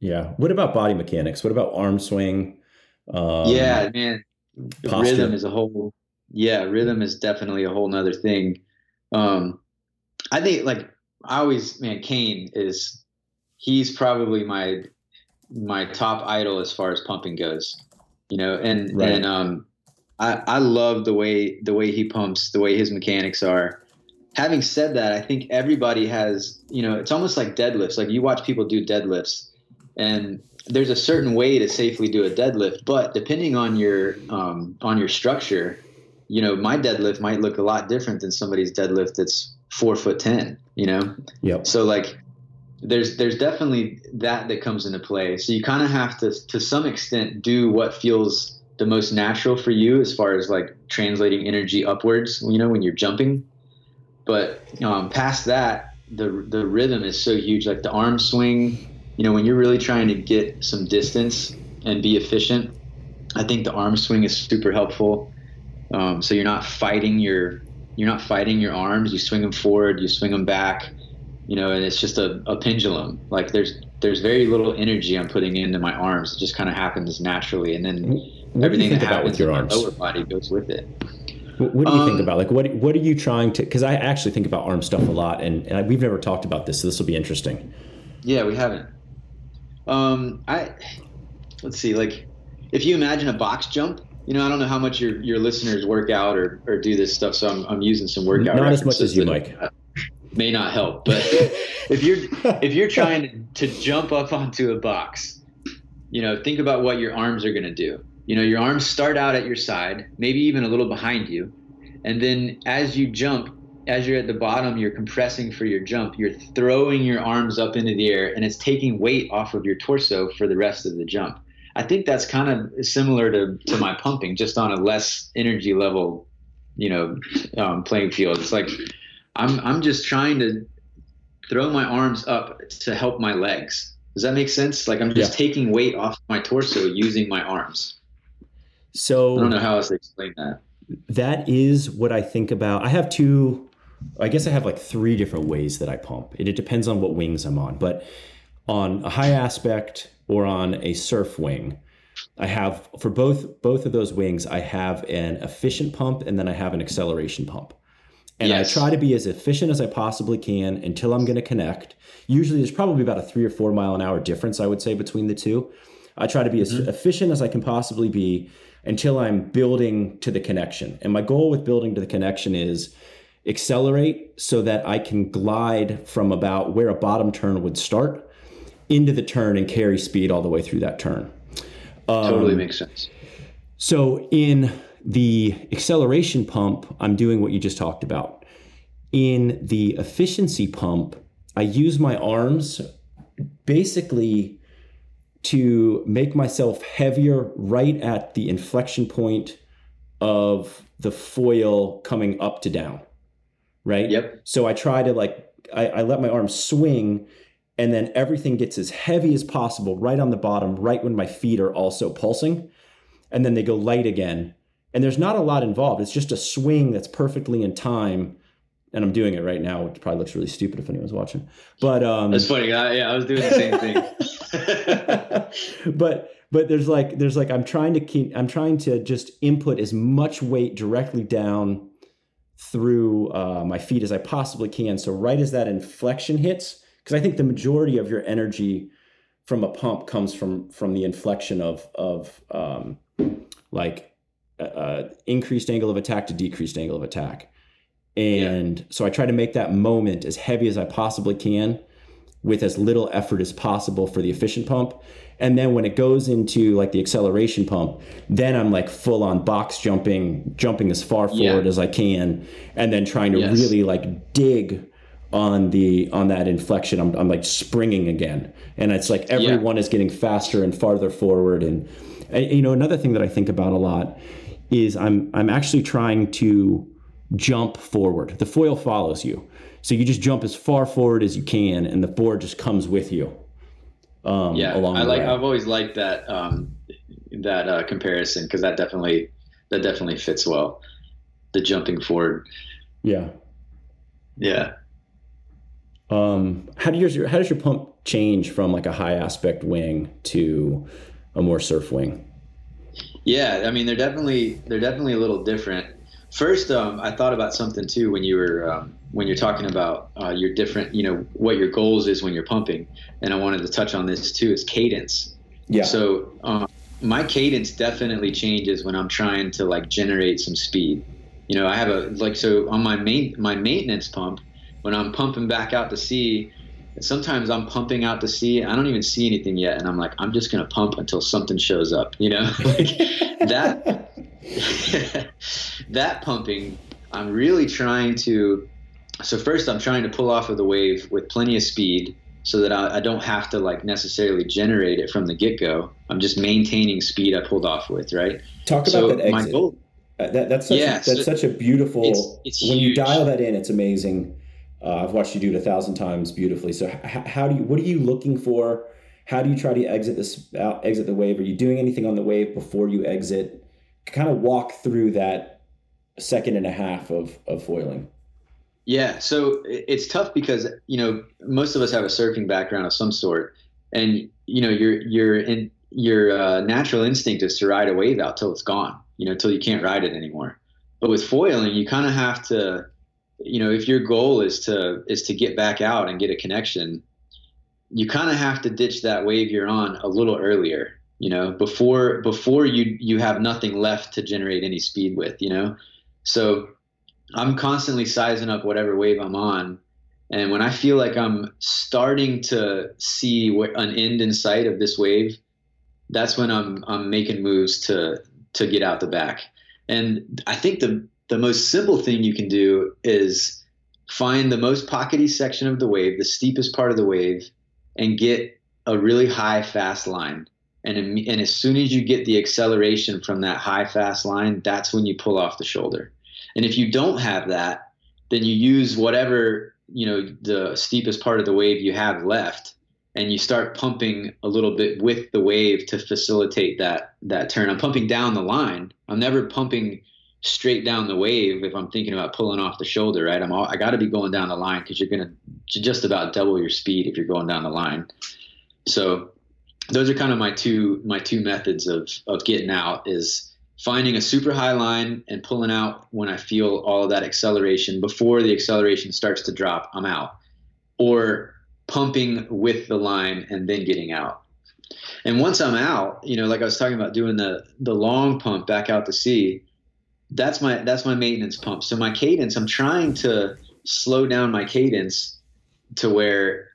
Yeah. What about body mechanics? What about arm swing? Um, yeah, man. Rhythm is a whole. Yeah, rhythm is definitely a whole nother thing. Um, I think like I always man, Kane is he's probably my my top idol as far as pumping goes. You know, and right. and um I, I love the way the way he pumps, the way his mechanics are. Having said that, I think everybody has, you know, it's almost like deadlifts. Like you watch people do deadlifts, and there's a certain way to safely do a deadlift, but depending on your um, on your structure, you know, my deadlift might look a lot different than somebody's deadlift that's four foot ten. You know, yep. So like, there's there's definitely that that comes into play. So you kind of have to to some extent do what feels the most natural for you as far as like translating energy upwards. You know, when you're jumping, but um, past that, the the rhythm is so huge. Like the arm swing you know, when you're really trying to get some distance and be efficient, I think the arm swing is super helpful. Um, so you're not fighting your you're not fighting your arms. You swing them forward, you swing them back, you know, and it's just a, a pendulum. Like there's there's very little energy I'm putting into my arms. It just kind of happens naturally, and then what everything that happens in my arms? lower body goes with it. What, what do you um, think about like what what are you trying to? Because I actually think about arm stuff a lot, and, and we've never talked about this, so this will be interesting. Yeah, we haven't. Um, I let's see, like if you imagine a box jump, you know, I don't know how much your your listeners work out or, or do this stuff, so I'm, I'm using some workout. Not as much as you, Mike. May not help, but if you're if you're trying to, jump up onto a box, you know, think about what your arms are going to do. You know, your arms start out at your side, maybe even a little behind you, and then as you jump, as you're at the bottom, you're compressing for your jump. You're throwing your arms up into the air, and it's taking weight off of your torso for the rest of the jump. I think that's kind of similar to, to my pumping, just on a less energy level, you know, um, playing field. It's like I'm I'm just trying to throw my arms up to help my legs. Does that make sense? Like I'm just yeah. taking weight off my torso using my arms. So I don't know how else to explain that. That is what I think about. I have two I guess I have like three different ways that I pump. It, it depends on what wings I'm on, but on a high aspect or on a surf wing, I have for both both of those wings, I have an efficient pump and then I have an acceleration pump. And yes. I try to be as efficient as I possibly can until I'm going to connect. Usually, there's probably about a three or four mile an hour difference, I would say, between the two. I try to be mm-hmm. as efficient as I can possibly be until I'm building to the connection. And my goal with building to the connection is accelerate so that I can glide from about where a bottom turn would start into the turn and carry speed all the way through that turn. Um, totally makes sense. So in the acceleration pump, I'm doing what you just talked about. In the efficiency pump, I use my arms basically to make myself heavier right at the inflection point of the foil coming up to down right? Yep. So I try to like I, I let my arms swing and then everything gets as heavy as possible right on the bottom, right when my feet are also pulsing. And then they go light again. And there's not a lot involved. It's just a swing that's perfectly in time. And I'm doing it right now, which probably looks really stupid if anyone's watching. But um That's funny. I, yeah, I was doing the same thing. but but there's like there's like I'm trying to keep I'm trying to just input as much weight directly down through uh, my feet as I possibly can. So right as that inflection hits, because I think the majority of your energy from a pump comes from from the inflection of of um, like uh, uh, increased angle of attack to decreased angle of attack. And yeah. so I try to make that moment as heavy as I possibly can with as little effort as possible for the efficient pump. And then when it goes into like the acceleration pump, then I'm like full on box jumping, jumping as far forward yeah. as I can, and then trying to yes. really like dig on the on that inflection. I'm, I'm like springing again, and it's like everyone yeah. is getting faster and farther forward. And, and you know another thing that I think about a lot is I'm I'm actually trying to jump forward. The foil follows you. So you just jump as far forward as you can, and the board just comes with you. Um, yeah, I like. Way. I've always liked that um, that uh, comparison because that definitely that definitely fits well. The jumping forward. Yeah. Yeah. Um, how does your how does your pump change from like a high aspect wing to a more surf wing? Yeah, I mean they're definitely they're definitely a little different. First, um, I thought about something too when you were um, when you're talking about uh, your different, you know, what your goals is when you're pumping, and I wanted to touch on this too is cadence. Yeah. So um, my cadence definitely changes when I'm trying to like generate some speed. You know, I have a like so on my main my maintenance pump when I'm pumping back out to sea. Sometimes I'm pumping out to sea. I don't even see anything yet, and I'm like, I'm just gonna pump until something shows up. You know, like that that pumping. I'm really trying to. So first, I'm trying to pull off of the wave with plenty of speed so that I, I, don't have to like necessarily generate it from the get go. I'm just maintaining speed I pulled off with, right? Talk about so that exit. Goal, uh, that, that's such, yeah, a, that's so such a beautiful. It's, it's when huge. you dial that in, it's amazing. Uh, I've watched you do it a thousand times beautifully. So h- how do you? What are you looking for? How do you try to exit this out, exit the wave? Are you doing anything on the wave before you exit? Kind of walk through that second and a half of of foiling. Yeah, so it's tough because you know most of us have a surfing background of some sort, and you know your your in, your uh, natural instinct is to ride a wave out till it's gone, you know, till you can't ride it anymore. But with foiling, you kind of have to, you know, if your goal is to is to get back out and get a connection, you kind of have to ditch that wave you're on a little earlier, you know, before before you you have nothing left to generate any speed with, you know. So I'm constantly sizing up whatever wave I'm on. And when I feel like I'm starting to see what, an end in sight of this wave, that's when I'm I'm making moves to to get out the back. And I think the the most simple thing you can do is find the most pockety section of the wave, the steepest part of the wave, and get a really high fast line. And and as soon as you get the acceleration from that high fast line, that's when you pull off the shoulder. And if you don't have that, then you use whatever, you know, the steepest part of the wave you have left and you start pumping a little bit with the wave to facilitate that that turn. I'm pumping down the line. I'm never pumping straight down the wave if I'm thinking about pulling off the shoulder, right? I'm all, I got to be going down the line because you're going to just about double your speed if you're going down the line. So those are kind of my two my two methods of of getting out is finding a super high line and pulling out when I feel all of that acceleration before the acceleration starts to drop, I'm out. Or pumping with the line and then getting out. And once I'm out, you know, like I was talking about doing the the long pump back out to sea, that's my that's my maintenance pump. So my cadence, I'm trying to slow down my cadence to where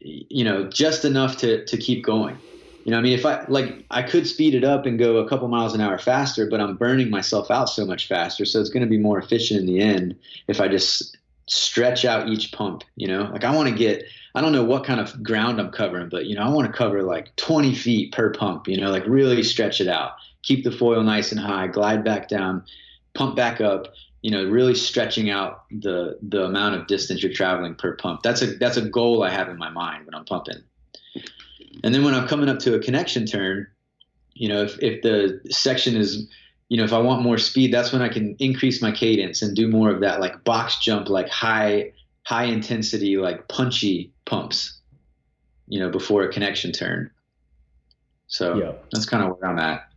you know, just enough to to keep going. You know, I mean, if I like, I could speed it up and go a couple miles an hour faster, but I'm burning myself out so much faster. So it's going to be more efficient in the end if I just stretch out each pump. You know, like I want to get, I don't know what kind of ground I'm covering, but you know, I want to cover like 20 feet per pump. You know, like really stretch it out, keep the foil nice and high, glide back down, pump back up. You know, really stretching out the the amount of distance you're traveling per pump. That's a that's a goal I have in my mind when I'm pumping. And then when I'm coming up to a connection turn, you know, if, if the section is, you know, if I want more speed, that's when I can increase my cadence and do more of that like box jump, like high, high intensity, like punchy pumps, you know, before a connection turn. So yeah. that's kind of where I'm at.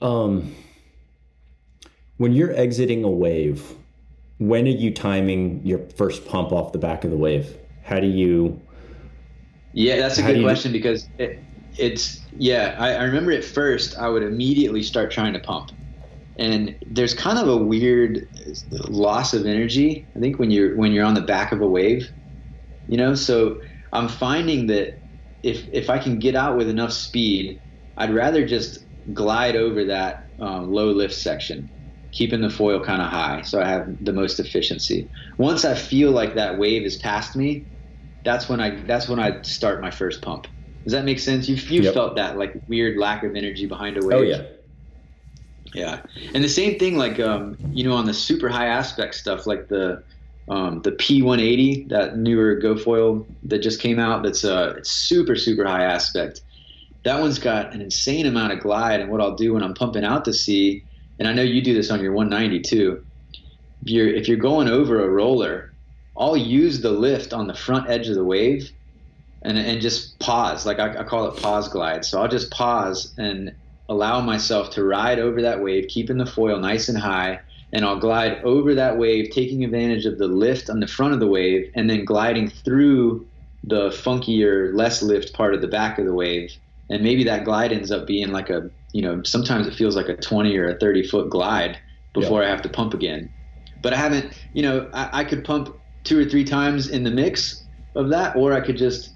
Um, when you're exiting a wave, when are you timing your first pump off the back of the wave? How do you yeah, that's a good question do... because it, it's yeah. I, I remember at first I would immediately start trying to pump, and there's kind of a weird loss of energy. I think when you're when you're on the back of a wave, you know. So I'm finding that if if I can get out with enough speed, I'd rather just glide over that um, low lift section, keeping the foil kind of high, so I have the most efficiency. Once I feel like that wave is past me, that's when I that's when I start my first pump. Does that make sense? You've you yep. felt that like weird lack of energy behind a wave. Oh yeah. Yeah, and the same thing like um, you know on the super high aspect stuff like the um, the P180 that newer GoFoil that just came out that's uh it's super super high aspect. That one's got an insane amount of glide, and what I'll do when I'm pumping out to sea, and I know you do this on your 190 too. If you're if you're going over a roller, I'll use the lift on the front edge of the wave and, and just pause. Like I, I call it pause glide. So I'll just pause and allow myself to ride over that wave, keeping the foil nice and high. And I'll glide over that wave, taking advantage of the lift on the front of the wave, and then gliding through the funkier, less lift part of the back of the wave and maybe that glide ends up being like a you know sometimes it feels like a 20 or a 30 foot glide before yeah. I have to pump again. But I haven't, you know, I, I could pump two or three times in the mix of that, or I could just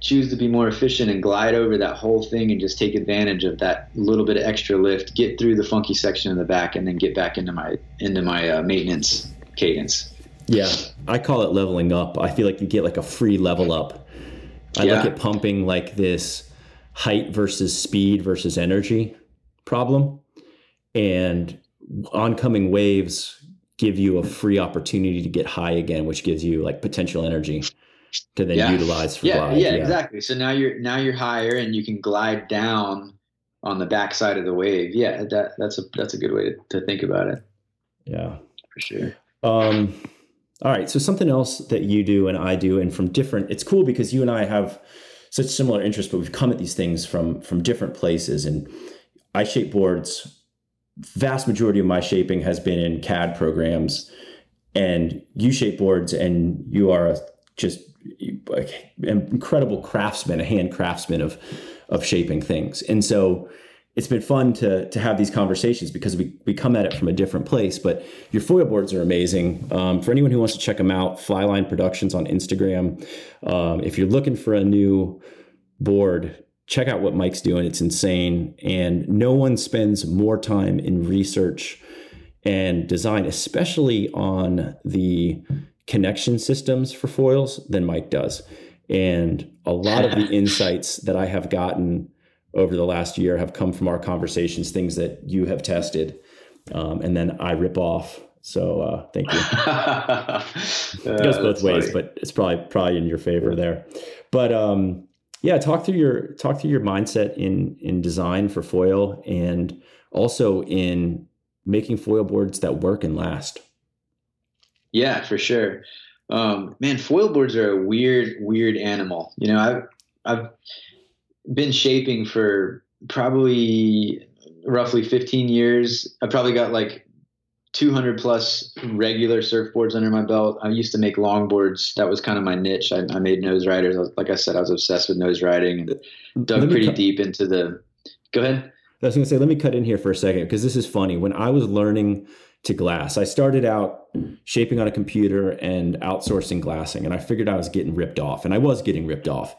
choose to be more efficient and glide over that whole thing and just take advantage of that little bit of extra lift, get through the funky section in the back, and then get back into my into my uh, maintenance cadence. Yeah, I call it leveling up. I feel like you get like a free level up. I yeah. look at pumping like this height versus speed versus energy problem, and oncoming waves give you a free opportunity to get high again, which gives you like potential energy to then yeah. utilize for yeah, glide. Yeah, yeah, exactly. So now you're now you're higher and you can glide down on the backside of the wave. Yeah, that that's a that's a good way to, to think about it. Yeah, for sure. Um, all right. So something else that you do and I do, and from different. It's cool because you and I have such similar interests, but we've come at these things from from different places. And I shape boards vast majority of my shaping has been in CAD programs and U shape boards, and you are just an incredible craftsman, a hand craftsman of of shaping things. And so it's been fun to to have these conversations because we we come at it from a different place. But your foil boards are amazing. Um, for anyone who wants to check them out, Flyline Productions on Instagram. Um, if you're looking for a new board, check out what Mike's doing. It's insane. And no one spends more time in research and design, especially on the connection systems for foils, than Mike does. And a lot of the insights that I have gotten over the last year have come from our conversations, things that you have tested. Um, and then I rip off. So uh, thank you. it goes both ways, funny. but it's probably probably in your favor there. But um, yeah talk through your talk through your mindset in in design for foil and also in making foil boards that work and last yeah for sure um, man foil boards are a weird weird animal you know i've i've been shaping for probably roughly 15 years i probably got like 200 plus regular surfboards under my belt. I used to make longboards. That was kind of my niche. I, I made nose riders. Like I said, I was obsessed with nose riding and dug pretty cut, deep into the. Go ahead. I was going to say, let me cut in here for a second because this is funny. When I was learning to glass, I started out shaping on a computer and outsourcing glassing, and I figured I was getting ripped off, and I was getting ripped off.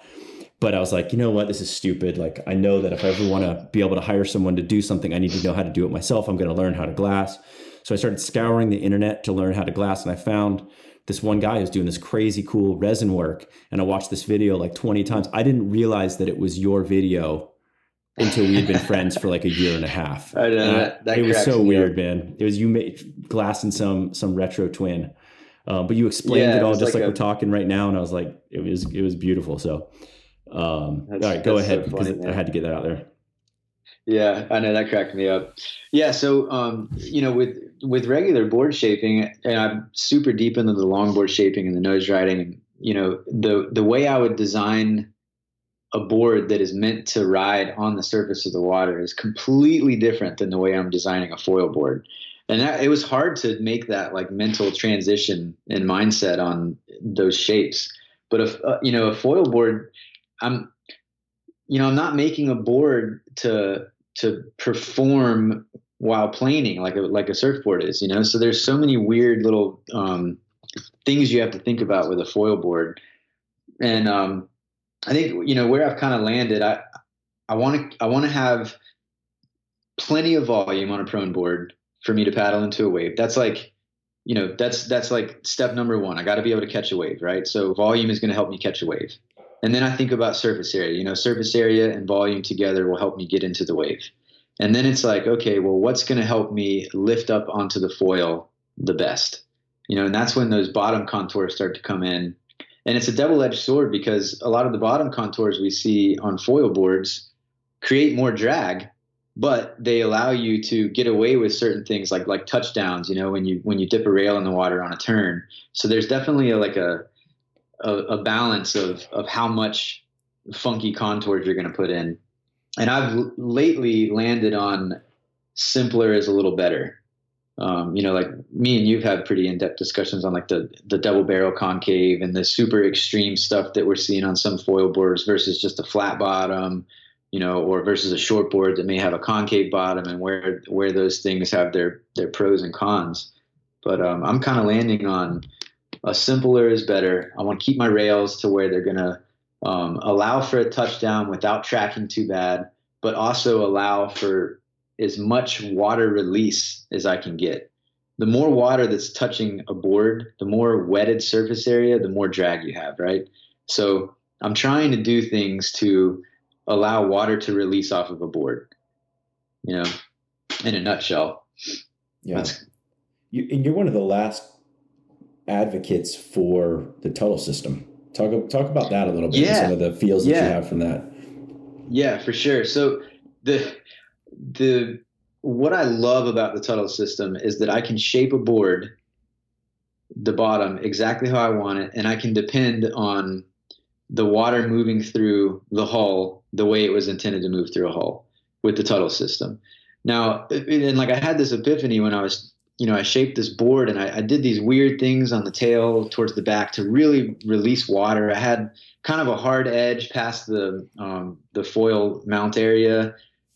But I was like, you know what? This is stupid. Like, I know that if I ever want to be able to hire someone to do something, I need to know how to do it myself. I'm going to learn how to glass. So I started scouring the internet to learn how to glass, and I found this one guy who's doing this crazy cool resin work. And I watched this video like 20 times. I didn't realize that it was your video until we had been friends for like a year and a half. I know that, that it was so weird, up. man. It was you made glass in some some retro twin, um, but you explained yeah, it all it just like, like a, we're talking right now, and I was like, it was it was beautiful. So, um, all right, go ahead so because I had to get that out there. Yeah, I know that cracked me up. Yeah, so um, you know, with with regular board shaping, and I'm super deep into the longboard shaping and the nose riding. And, you know, the the way I would design a board that is meant to ride on the surface of the water is completely different than the way I'm designing a foil board. And that, it was hard to make that like mental transition and mindset on those shapes. But if uh, you know a foil board, I'm you know I'm not making a board to to perform while planing like a like a surfboard is you know? So there's so many weird little um, things you have to think about with a foil board. And um, i think you know where i've kind of landed i i want to i want to have plenty of volume on a prone board for me to paddle into a wave. That's like you know that's that's like step number one. I got to be able to catch a wave right? So volume is going to help me catch a wave and then i think about surface area you know surface area and volume together will help me get into the wave and then it's like, okay, well, what's going to help me lift up onto the foil the best? You know, and that's when those bottom contours start to come in. And it's a double edged sword because a lot of the bottom contours we see on foil boards create more drag, but they allow you to get away with certain things like like touchdowns, you know, when you when you dip a rail in the water on a turn. So there's definitely a, like a, a, a balance of of how much funky contours you're going to put in and I've lately landed on simpler is a little better. Um, you know, like me and you've had pretty in-depth discussions on like the the double barrel concave and the super extreme stuff that we're seeing on some foil boards versus just a flat bottom you know, or versus a short board that may have a concave bottom and where where those things have their their pros and cons. But um, I'm kind of landing on a simpler is better. I want to keep my rails to where they're gonna um, allow for a touchdown without tracking too bad, but also allow for as much water release as I can get. The more water that's touching a board, the more wetted surface area, the more drag you have, right? So I'm trying to do things to allow water to release off of a board. You know, in a nutshell. Yeah. You, and you're one of the last advocates for the Tuttle system. Talk talk about that a little bit. Yeah. Some of the feels that yeah. you have from that. Yeah, for sure. So the the what I love about the Tuttle system is that I can shape a board, the bottom exactly how I want it, and I can depend on the water moving through the hull the way it was intended to move through a hull with the Tuttle system. Now, and like I had this epiphany when I was, you know, I shaped this board and I, I did these weird things on the tail towards the back to really release water. I had kind of a hard edge past the um, the foil mount area,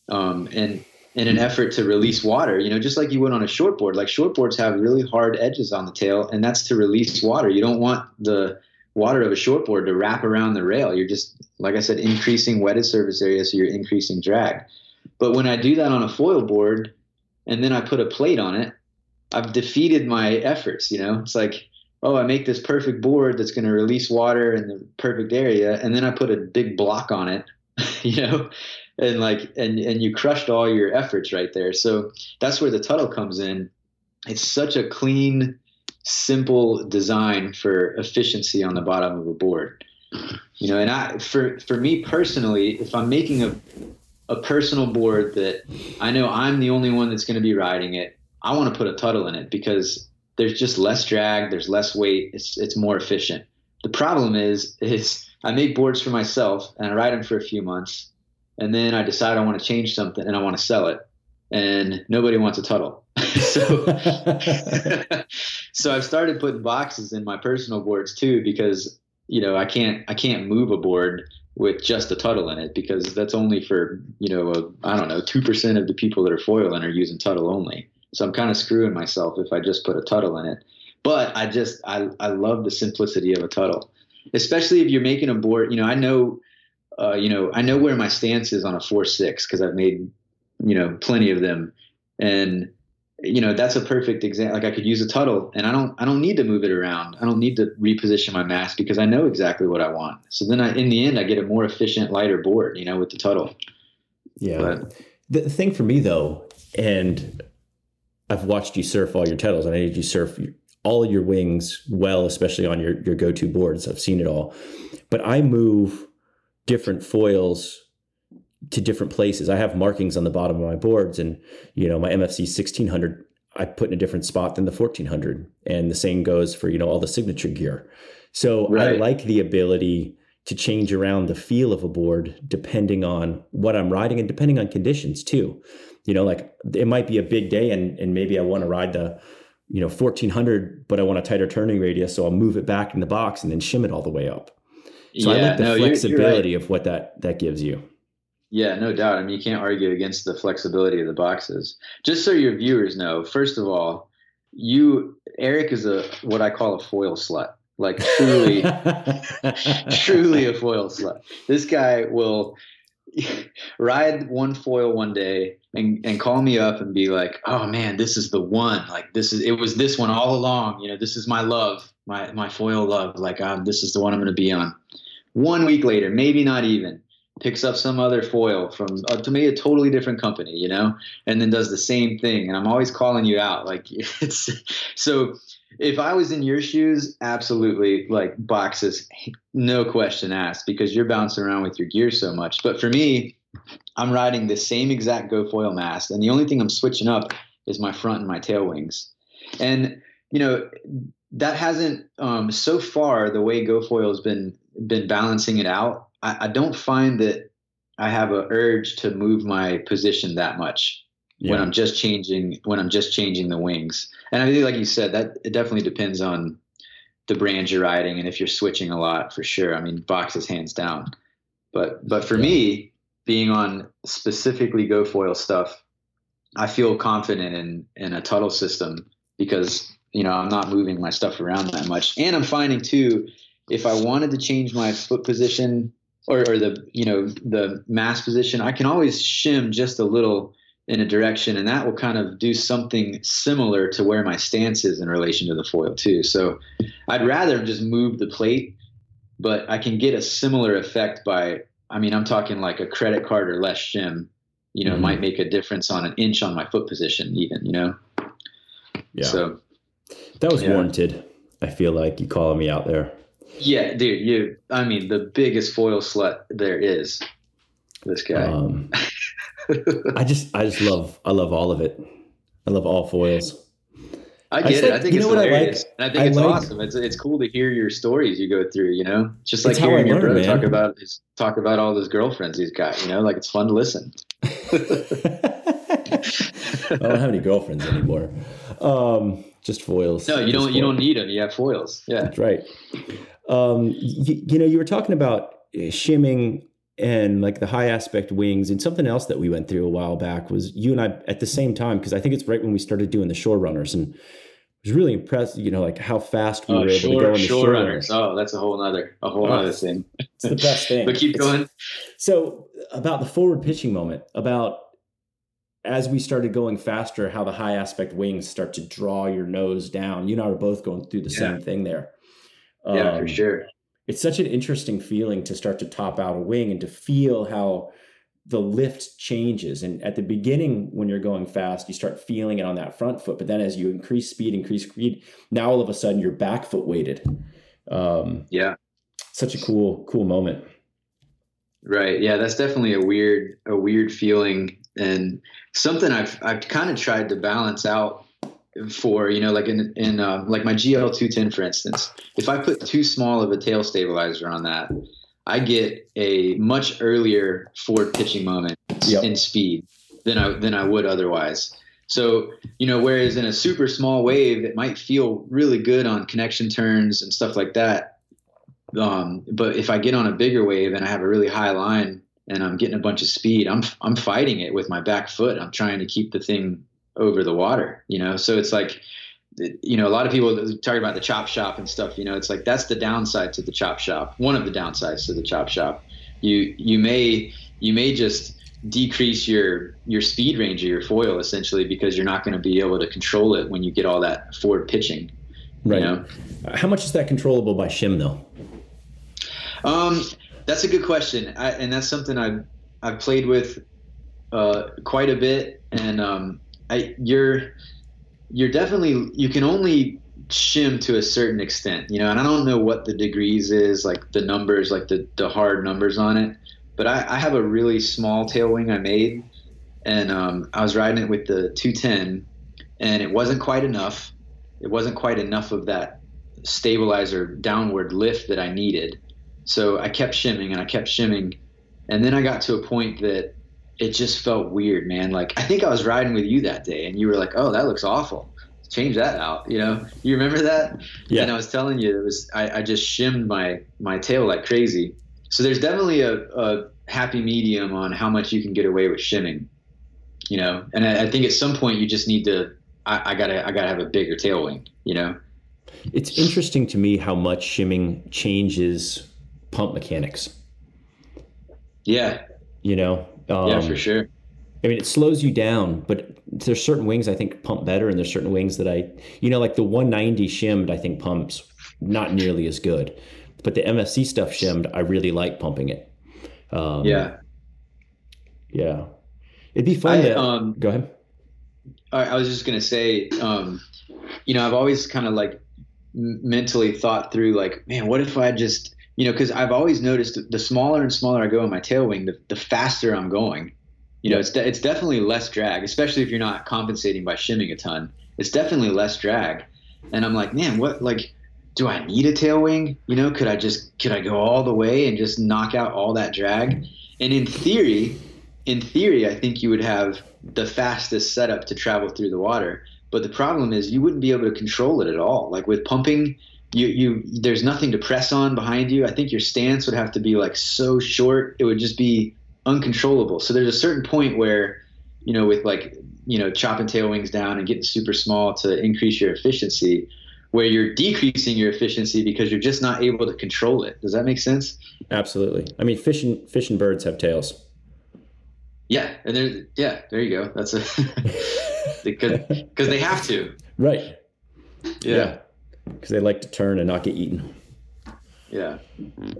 um, and in an effort to release water, you know, just like you would on a shortboard. Like shortboards have really hard edges on the tail, and that's to release water. You don't want the water of a shortboard to wrap around the rail. You're just, like I said, increasing wetted surface area, so you're increasing drag. But when I do that on a foil board, and then I put a plate on it, I've defeated my efforts. You know, it's like, oh, I make this perfect board that's going to release water in the perfect area, and then I put a big block on it. you know, and like and and you crushed all your efforts right there. So that's where the Tuttle comes in. It's such a clean simple design for efficiency on the bottom of a board. You know, and I for for me personally, if I'm making a a personal board that I know I'm the only one that's going to be riding it, I want to put a Tuttle in it because there's just less drag, there's less weight, it's it's more efficient. The problem is is I make boards for myself and I ride them for a few months, and then I decide I want to change something and I want to sell it, and nobody wants a Tuttle. so, so I've started putting boxes in my personal boards too because you know I can't I can't move a board with just a Tuttle in it because that's only for you know uh, I don't know two percent of the people that are foiling are using Tuttle only. So I'm kind of screwing myself if I just put a Tuttle in it. But I just I I love the simplicity of a Tuttle, especially if you're making a board. You know I know. Uh, you know, I know where my stance is on a four six because I've made, you know, plenty of them, and you know that's a perfect example like i could use a tuttle and i don't i don't need to move it around i don't need to reposition my mast because i know exactly what i want so then i in the end i get a more efficient lighter board you know with the tuttle yeah but, the thing for me though and i've watched you surf all your titles and i need you surf all your wings well especially on your your go-to boards i've seen it all but i move different foils to different places. I have markings on the bottom of my boards, and you know my MFC 1600 I put in a different spot than the 1400, and the same goes for you know all the signature gear. So right. I like the ability to change around the feel of a board depending on what I'm riding and depending on conditions too. You know, like it might be a big day, and and maybe I want to ride the you know 1400, but I want a tighter turning radius, so I'll move it back in the box and then shim it all the way up. So yeah, I like the no, flexibility you're, you're right. of what that that gives you. Yeah, no doubt. I mean, you can't argue against the flexibility of the boxes. Just so your viewers know, first of all, you Eric is a what I call a foil slut. Like truly, truly a foil slut. This guy will ride one foil one day and, and call me up and be like, "Oh man, this is the one. Like this is it was this one all along. You know, this is my love, my my foil love. Like um, this is the one I'm going to be on." One week later, maybe not even picks up some other foil from uh, to me a totally different company, you know, and then does the same thing. And I'm always calling you out, like it's so. If I was in your shoes, absolutely like boxes, no question asked, because you're bouncing around with your gear so much. But for me, I'm riding the same exact GoFoil mast, and the only thing I'm switching up is my front and my tail wings. And you know that hasn't um, so far the way GoFoil has been been balancing it out I, I don't find that I have a urge to move my position that much yeah. when I'm just changing when I'm just changing the wings. And I think, like you said, that it definitely depends on the brand you're riding and if you're switching a lot for sure. I mean, boxes hands down. But but for yeah. me, being on specifically GoFoil stuff, I feel confident in in a Tuttle system because you know I'm not moving my stuff around that much, and I'm finding too if I wanted to change my foot position or, or the you know the mast position, I can always shim just a little in a direction, and that will kind of do something similar to where my stance is in relation to the foil too. So I'd rather just move the plate, but I can get a similar effect by. I mean, I'm talking like a credit card or less shim. You know, mm-hmm. might make a difference on an inch on my foot position, even. You know. Yeah. So that was yeah. warranted. I feel like you calling me out there. Yeah, dude. You. I mean, the biggest foil slut there is. This guy. Um, I just I just love I love all of it. I love all foils. I get I it. I think it's hilarious. I, like? I think I it's like, awesome. It's it's cool to hear your stories you go through. You know, just like hearing your brother man. talk about his talk about all those girlfriends he's got. You know, like it's fun to listen. I don't have any girlfriends anymore. Um, just foils. No, you don't. You don't need them. You have foils. Yeah, that's right. Um, you, you know, you were talking about shimming and like the high aspect wings and something else that we went through a while back was you and I at the same time because I think it's right when we started doing the shore runners and I was really impressed you know like how fast we oh, were able shore, to go on the shore, shore. Oh, that's a whole other a whole oh, other thing. It's the best thing. but keep it's, going. So about the forward pitching moment about as we started going faster, how the high aspect wings start to draw your nose down. You and I are both going through the yeah. same thing there. Yeah, for um, sure it's such an interesting feeling to start to top out a wing and to feel how the lift changes. And at the beginning, when you're going fast, you start feeling it on that front foot. But then as you increase speed, increase speed, now all of a sudden you're back foot weighted. Um, yeah. Such a cool, cool moment. Right. Yeah, that's definitely a weird, a weird feeling and something I've, I've kind of tried to balance out for you know like in in uh, like my GL two ten for instance, if I put too small of a tail stabilizer on that, I get a much earlier forward pitching moment yep. in speed than I than I would otherwise. So you know, whereas in a super small wave, it might feel really good on connection turns and stuff like that. Um, but if I get on a bigger wave and I have a really high line and I'm getting a bunch of speed, I'm I'm fighting it with my back foot. I'm trying to keep the thing over the water, you know? So it's like, you know, a lot of people talk about the chop shop and stuff, you know, it's like, that's the downside to the chop shop. One of the downsides to the chop shop. You, you may, you may just decrease your, your speed range of your foil essentially because you're not going to be able to control it when you get all that forward pitching. Right. You know? How much is that controllable by shim though? Um, that's a good question. I, and that's something I've, I've played with, uh, quite a bit. And, um, I, you're you're definitely you can only shim to a certain extent, you know, and I don't know what the degrees is, like the numbers, like the, the hard numbers on it. But I, I have a really small tail wing I made, and um, I was riding it with the 210, and it wasn't quite enough. It wasn't quite enough of that stabilizer downward lift that I needed. So I kept shimming and I kept shimming, and then I got to a point that it just felt weird, man. Like I think I was riding with you that day, and you were like, "Oh, that looks awful. Change that out." You know, you remember that? Yeah. And I was telling you, it was I, I just shimmed my my tail like crazy. So there's definitely a, a happy medium on how much you can get away with shimming. You know, and I, I think at some point you just need to. I, I gotta I gotta have a bigger tail wing. You know. It's interesting to me how much shimming changes pump mechanics. Yeah. You know, um, yeah, for sure. I mean, it slows you down, but there's certain wings I think pump better, and there's certain wings that I, you know, like the 190 shimmed, I think pumps not nearly as good, but the MFC stuff shimmed, I really like pumping it. Um, yeah, yeah, it'd be fun. I, to, um, go ahead. I was just gonna say, um, you know, I've always kind of like mentally thought through, like, man, what if I just you know, because I've always noticed the smaller and smaller I go in my tail wing, the, the faster I'm going. You know, it's de- it's definitely less drag, especially if you're not compensating by shimming a ton. It's definitely less drag, and I'm like, man, what like, do I need a tail wing? You know, could I just could I go all the way and just knock out all that drag? And in theory, in theory, I think you would have the fastest setup to travel through the water. But the problem is you wouldn't be able to control it at all. Like with pumping, you you there's nothing to press on behind you. I think your stance would have to be like so short. It would just be uncontrollable. So there's a certain point where, you know, with like, you know, chopping tail wings down and getting super small to increase your efficiency, where you're decreasing your efficiency because you're just not able to control it. Does that make sense? Absolutely. I mean, fish and fish and birds have tails. Yeah, and there, yeah, there you go. That's a because because they have to. Right. Yeah. Because they like to turn and not get eaten. Yeah.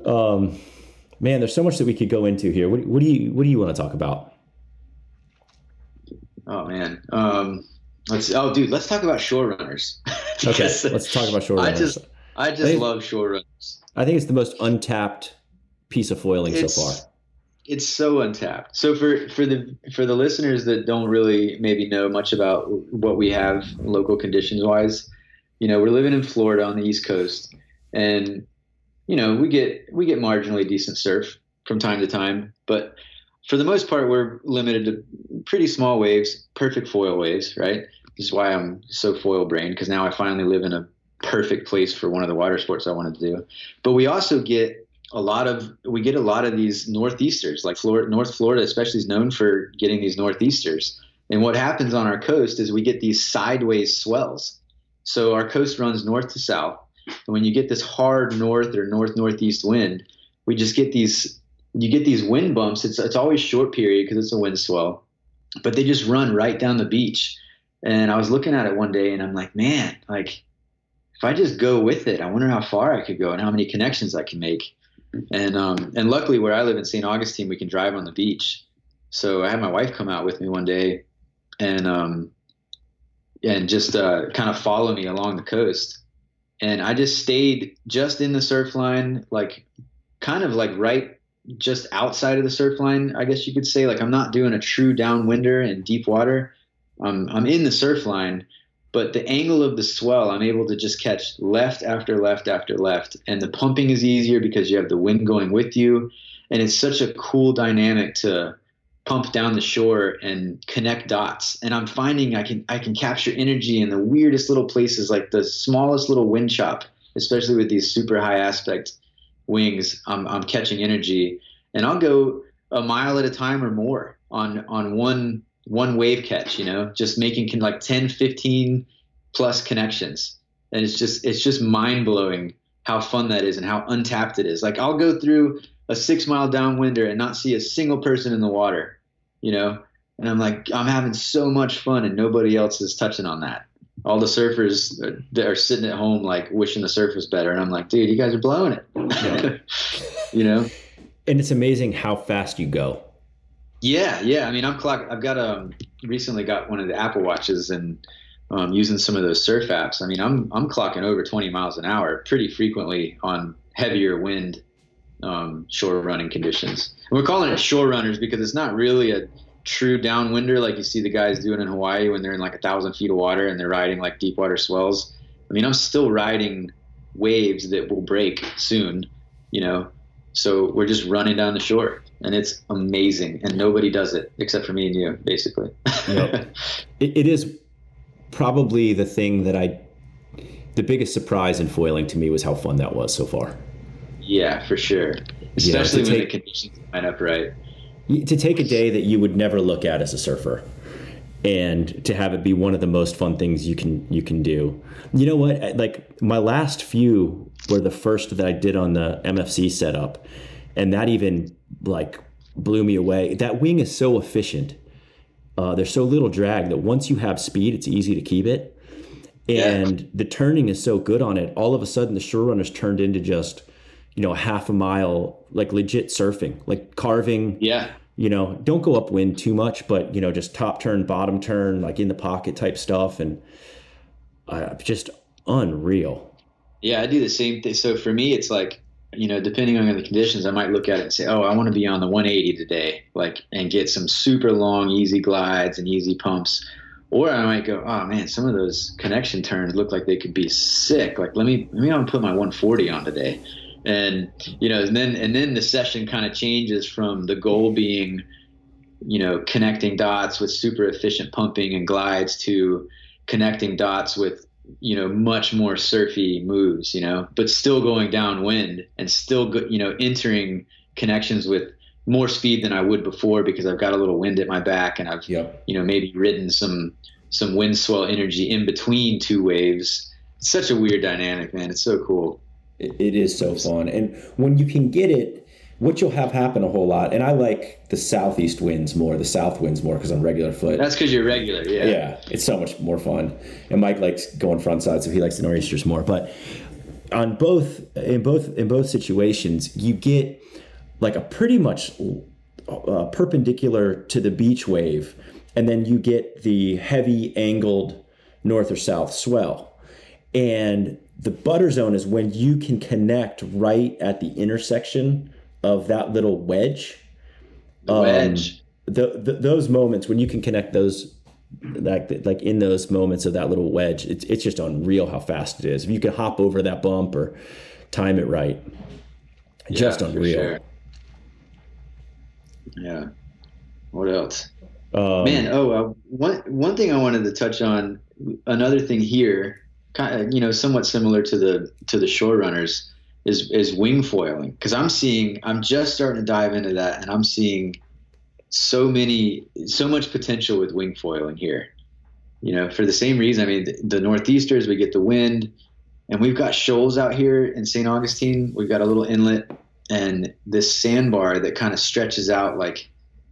Um, man, there's so much that we could go into here. What, what do you What do you want to talk about? Oh man. Um, let's. Oh, dude, let's talk about shore runners. okay, let's talk about shore runners. I just, I just I think, love shore runners. I think it's the most untapped piece of foiling it's, so far it's so untapped. So for for the for the listeners that don't really maybe know much about what we have local conditions wise, you know, we're living in Florida on the East Coast, and you know we get we get marginally decent surf from time to time, but for the most part we're limited to pretty small waves, perfect foil waves, right? This is why I'm so foil brained because now I finally live in a perfect place for one of the water sports I wanted to do. But we also get a lot of we get a lot of these northeasters like Florida, North Florida especially is known for getting these northeasters and what happens on our coast is we get these sideways swells so our coast runs north to south and when you get this hard north or north northeast wind we just get these you get these wind bumps it's it's always short period because it's a wind swell but they just run right down the beach and I was looking at it one day and I'm like man like if I just go with it, I wonder how far I could go and how many connections I can make and um, and luckily where I live in St. Augustine, we can drive on the beach. So I had my wife come out with me one day, and um, and just uh, kind of follow me along the coast. And I just stayed just in the surf line, like kind of like right just outside of the surf line, I guess you could say. Like I'm not doing a true downwinder in deep water. Um, I'm in the surf line, but the angle of the swell, I'm able to just catch left after left after left. And the pumping is easier because you have the wind going with you. And it's such a cool dynamic to pump down the shore and connect dots. And I'm finding I can I can capture energy in the weirdest little places, like the smallest little wind chop, especially with these super high aspect wings. I'm, I'm catching energy. And I'll go a mile at a time or more on on one one wave catch, you know, just making like 10, 15 plus connections. And it's just, it's just mind blowing how fun that is and how untapped it is. Like I'll go through a six mile downwinder and not see a single person in the water, you know? And I'm like, I'm having so much fun and nobody else is touching on that. All the surfers that are sitting at home, like wishing the surf was better. And I'm like, dude, you guys are blowing it, you know? And it's amazing how fast you go yeah, yeah. I mean, I'm clock. I've got um recently got one of the Apple watches and um, using some of those surf apps. I mean, I'm I'm clocking over 20 miles an hour pretty frequently on heavier wind um, shore running conditions. And we're calling it shore runners because it's not really a true downwinder like you see the guys doing in Hawaii when they're in like a thousand feet of water and they're riding like deep water swells. I mean, I'm still riding waves that will break soon, you know. So we're just running down the shore and it's amazing. And nobody does it except for me and you, basically. yep. it, it is probably the thing that I, the biggest surprise in foiling to me was how fun that was so far. Yeah, for sure. Especially when take, the conditions line up right. To take a day that you would never look at as a surfer and to have it be one of the most fun things you can you can do. You know what? Like my last few were the first that I did on the MFC setup, and that even like blew me away. That wing is so efficient. Uh, there's so little drag that once you have speed, it's easy to keep it. And yeah. the turning is so good on it. All of a sudden, the shore runners turned into just, you know, half a mile, like legit surfing, like carving. Yeah. You know, don't go upwind too much, but you know, just top turn, bottom turn, like in the pocket type stuff, and uh, just unreal. Yeah, I do the same thing. So for me, it's like you know, depending on the conditions, I might look at it and say, oh, I want to be on the 180 today, like, and get some super long, easy glides and easy pumps. Or I might go, oh man, some of those connection turns look like they could be sick. Like, let me, let me put my 140 on today. And, you know, and then, and then the session kind of changes from the goal being, you know, connecting dots with super efficient pumping and glides to connecting dots with you know much more surfy moves you know but still going downwind and still go, you know entering connections with more speed than I would before because I've got a little wind at my back and I've yep. you know maybe ridden some some wind swell energy in between two waves. It's such a weird dynamic, man. It's so cool. It, it is so fun, and when you can get it, what you'll have happen a whole lot. And I like the southeast winds more, the south winds more because I'm regular foot. That's because you're regular, yeah. Yeah, it's so much more fun. And Mike likes going front side, so he likes the nor'easters more. But on both in both in both situations, you get like a pretty much uh, perpendicular to the beach wave, and then you get the heavy angled north or south swell. And the butter zone is when you can connect right at the intersection of that little wedge. The wedge. Um, the, the, those moments when you can connect those like like in those moments of that little wedge, it's it's just unreal how fast it is. If you can hop over that bump or time it right, just unreal. Sure. Yeah. What else? Um, Man, oh, uh, one one thing I wanted to touch on. Another thing here, kind of, you know, somewhat similar to the to the shore runners, is is wing foiling. Because I'm seeing, I'm just starting to dive into that, and I'm seeing so many, so much potential with wing foiling here. You know, for the same reason. I mean, the, the northeasters, we get the wind, and we've got shoals out here in St. Augustine. We've got a little inlet and this sandbar that kind of stretches out like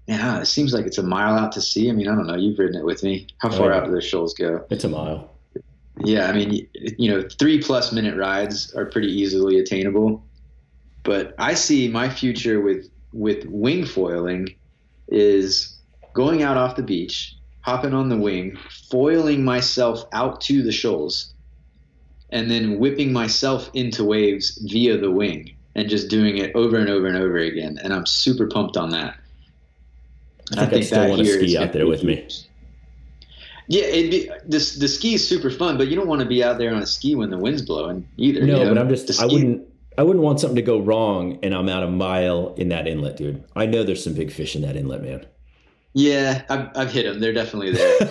yeah, it seems like it's a mile out to sea. I mean, I don't know. You've ridden it with me. How oh, far oh, out do the shoals go? It's a mile. Yeah, I mean, you know, three plus minute rides are pretty easily attainable. But I see my future with with wing foiling is going out off the beach, hopping on the wing, foiling myself out to the shoals, and then whipping myself into waves via the wing and just doing it over and over and over again. And I'm super pumped on that. I think I, think I still want to ski out there with me. Yeah, it'd be the the ski is super fun, but you don't want to be out there on a ski when the wind's blowing either. No, you know? but I'm just I wouldn't I wouldn't want something to go wrong and I'm out a mile in that inlet, dude. I know there's some big fish in that inlet, man. Yeah, I've, I've hit them. They're definitely there.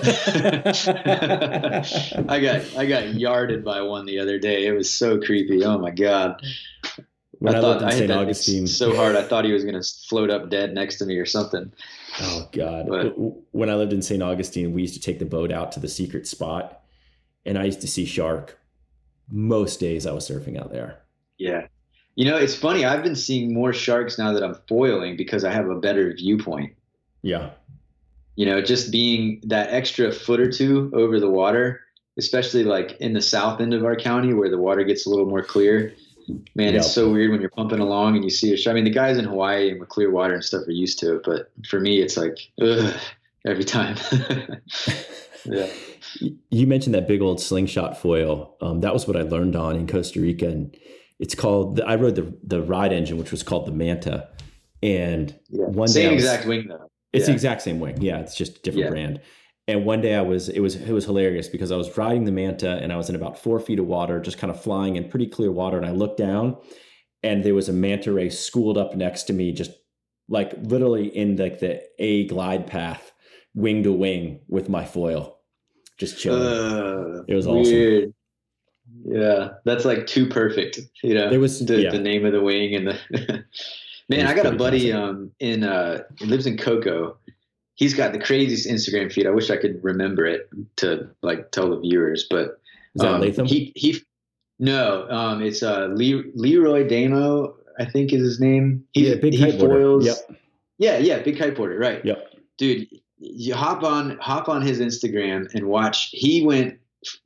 I got I got yarded by one the other day. It was so creepy. Oh my god. When I, I lived in St. Augustine, so hard I thought he was going to float up dead next to me or something. Oh God! But, when I lived in St. Augustine, we used to take the boat out to the secret spot, and I used to see shark most days I was surfing out there. Yeah, you know it's funny. I've been seeing more sharks now that I'm foiling because I have a better viewpoint. Yeah. You know, just being that extra foot or two over the water, especially like in the south end of our county where the water gets a little more clear man, yep. it's so weird when you're pumping along and you see a shark. I mean, the guys in Hawaii and with clear water and stuff are used to it, but for me, it's like ugh, every time. yeah. You mentioned that big old slingshot foil. Um, that was what I learned on in Costa Rica, and it's called. I rode the the ride engine, which was called the Manta, and yeah. one same was, exact wing though. It's yeah. the exact same wing. Yeah, it's just a different yeah. brand. And one day I was it was it was hilarious because I was riding the manta and I was in about four feet of water, just kind of flying in pretty clear water. And I looked down and there was a manta ray schooled up next to me, just like literally in like the A glide path, wing to wing with my foil. Just chilling. Uh, it was weird. awesome. Yeah, that's like too perfect. You know, there was the, yeah. the name of the wing and the man. I got a buddy um in uh lives in Cocoa he's got the craziest Instagram feed. I wish I could remember it to like tell the viewers, but um, he he no, um, it's uh Le- Leroy Damo, I think is his name. He's yeah, big he foils. Yep. Yeah, yeah, big kiteboarder, right? Yep. Dude, you hop on hop on his Instagram and watch. He went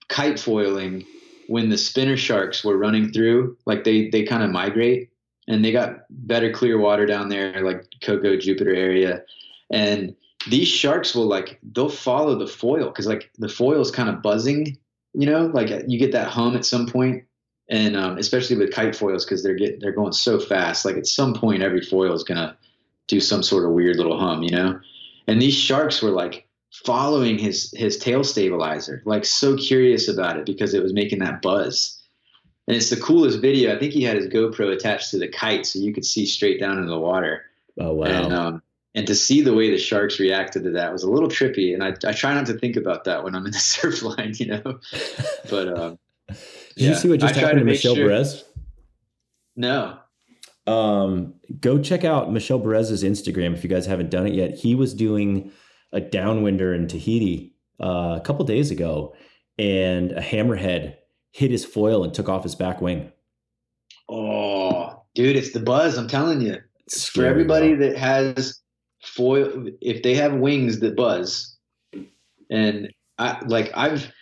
kite foiling when the spinner sharks were running through. Like they they kind of migrate, and they got better clear water down there, like Cocoa Jupiter area, and these sharks will like they'll follow the foil because like the foil is kind of buzzing you know? Like you get that hum at some point and um, especially with kite foils because they're getting they're going so fast like at some point every foil is gonna do some sort of weird little hum you know? And these sharks were like following his his tail stabilizer like so curious about it because it was making that buzz. And it's the coolest video. I think he had his gopro attached to the kite so you could see straight down into the water. Oh wow. And um, and to see the way the sharks reacted to that was a little trippy. And I, I try not to think about that when I'm in the surf line, you know. But um, did yeah, you see what just I happened to, to Michel sure. Perez? No. Um, go check out Michel Bourez's Instagram if you guys haven't done it yet. He was doing a downwinder in Tahiti uh, a couple days ago, and a hammerhead hit his foil and took off his back wing. Oh, dude, it's the buzz. I'm telling you. For everybody that has foil, if they have wings that buzz, and I like I've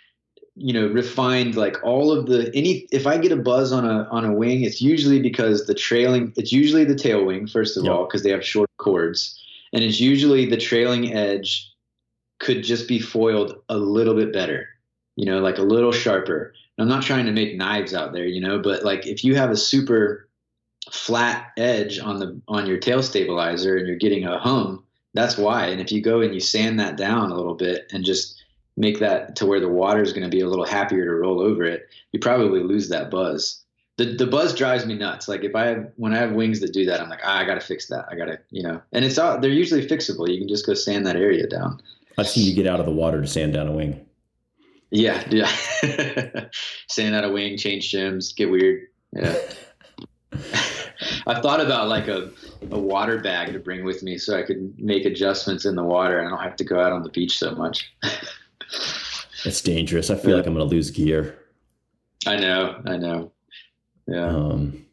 you know refined like all of the any if I get a buzz on a on a wing, it's usually because the trailing. It's usually the tail wing first of yep. all because they have short chords, and it's usually the trailing edge could just be foiled a little bit better, you know, like a little sharper. I'm not trying to make knives out there, you know, but like if you have a super flat edge on the on your tail stabilizer and you're getting a hum, that's why. And if you go and you sand that down a little bit and just make that to where the water is going to be a little happier to roll over it, you probably lose that buzz. The, the buzz drives me nuts. Like if I have when I have wings that do that, I'm like, ah, I gotta fix that. I gotta, you know. And it's all they're usually fixable. You can just go sand that area down. I've seen you get out of the water to sand down a wing. Yeah, yeah. sand out a wing, change shims, get weird. Yeah. I thought about like a, a water bag to bring with me so I could make adjustments in the water and I don't have to go out on the beach so much. it's dangerous. I feel yeah. like I'm going to lose gear. I know. I know. Yeah. Um,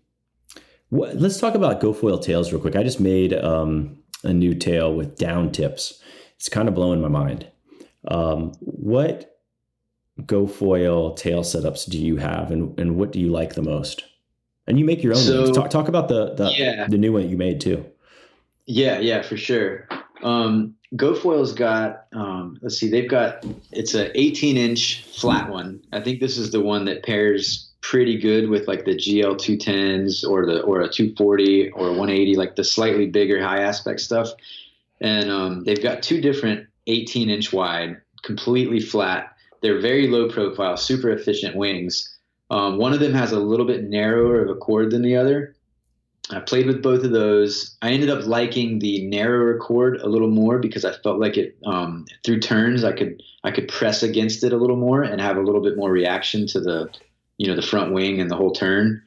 what, let's talk about GoFoil tails real quick. I just made um, a new tail with down tips. It's kind of blowing my mind. Um, what GoFoil tail setups do you have, and, and what do you like the most? And you make your own. So, talk, talk about the the, yeah. the new one you made too. Yeah, yeah, for sure. Um, GoFoil's got um, let's see, they've got it's a 18 inch flat one. I think this is the one that pairs pretty good with like the GL 210s or the or a 240 or 180, like the slightly bigger high aspect stuff. And um, they've got two different 18 inch wide, completely flat. They're very low profile, super efficient wings. Um, one of them has a little bit narrower of a chord than the other. I played with both of those. I ended up liking the narrower chord a little more because I felt like it um, through turns I could I could press against it a little more and have a little bit more reaction to the you know the front wing and the whole turn.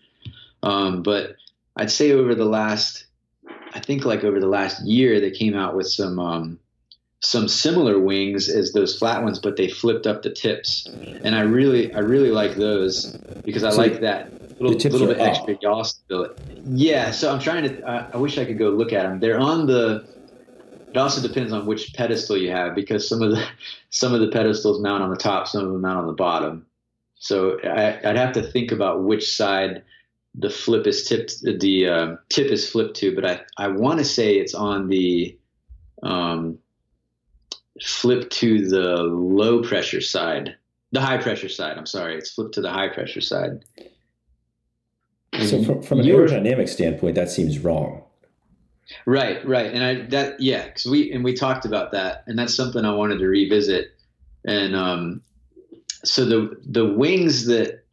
Um, but I'd say over the last I think like over the last year they came out with some um, some similar wings as those flat ones, but they flipped up the tips, and I really I really like those because I so like that little, little bit up. extra yaw stability. Yeah, so I'm trying to. I, I wish I could go look at them. They're on the. It also depends on which pedestal you have because some of the some of the pedestals mount on the top, some of them mount on the bottom. So I, would have to think about which side the flip is tipped, the uh, tip is flipped to. But I I want to say it's on the um, flip to the low pressure side, the high pressure side. I'm sorry, it's flipped to the high pressure side. So from, from an aerodynamic standpoint, that seems wrong. Right, right, and I that yeah, because we and we talked about that, and that's something I wanted to revisit. And um, so the the wings that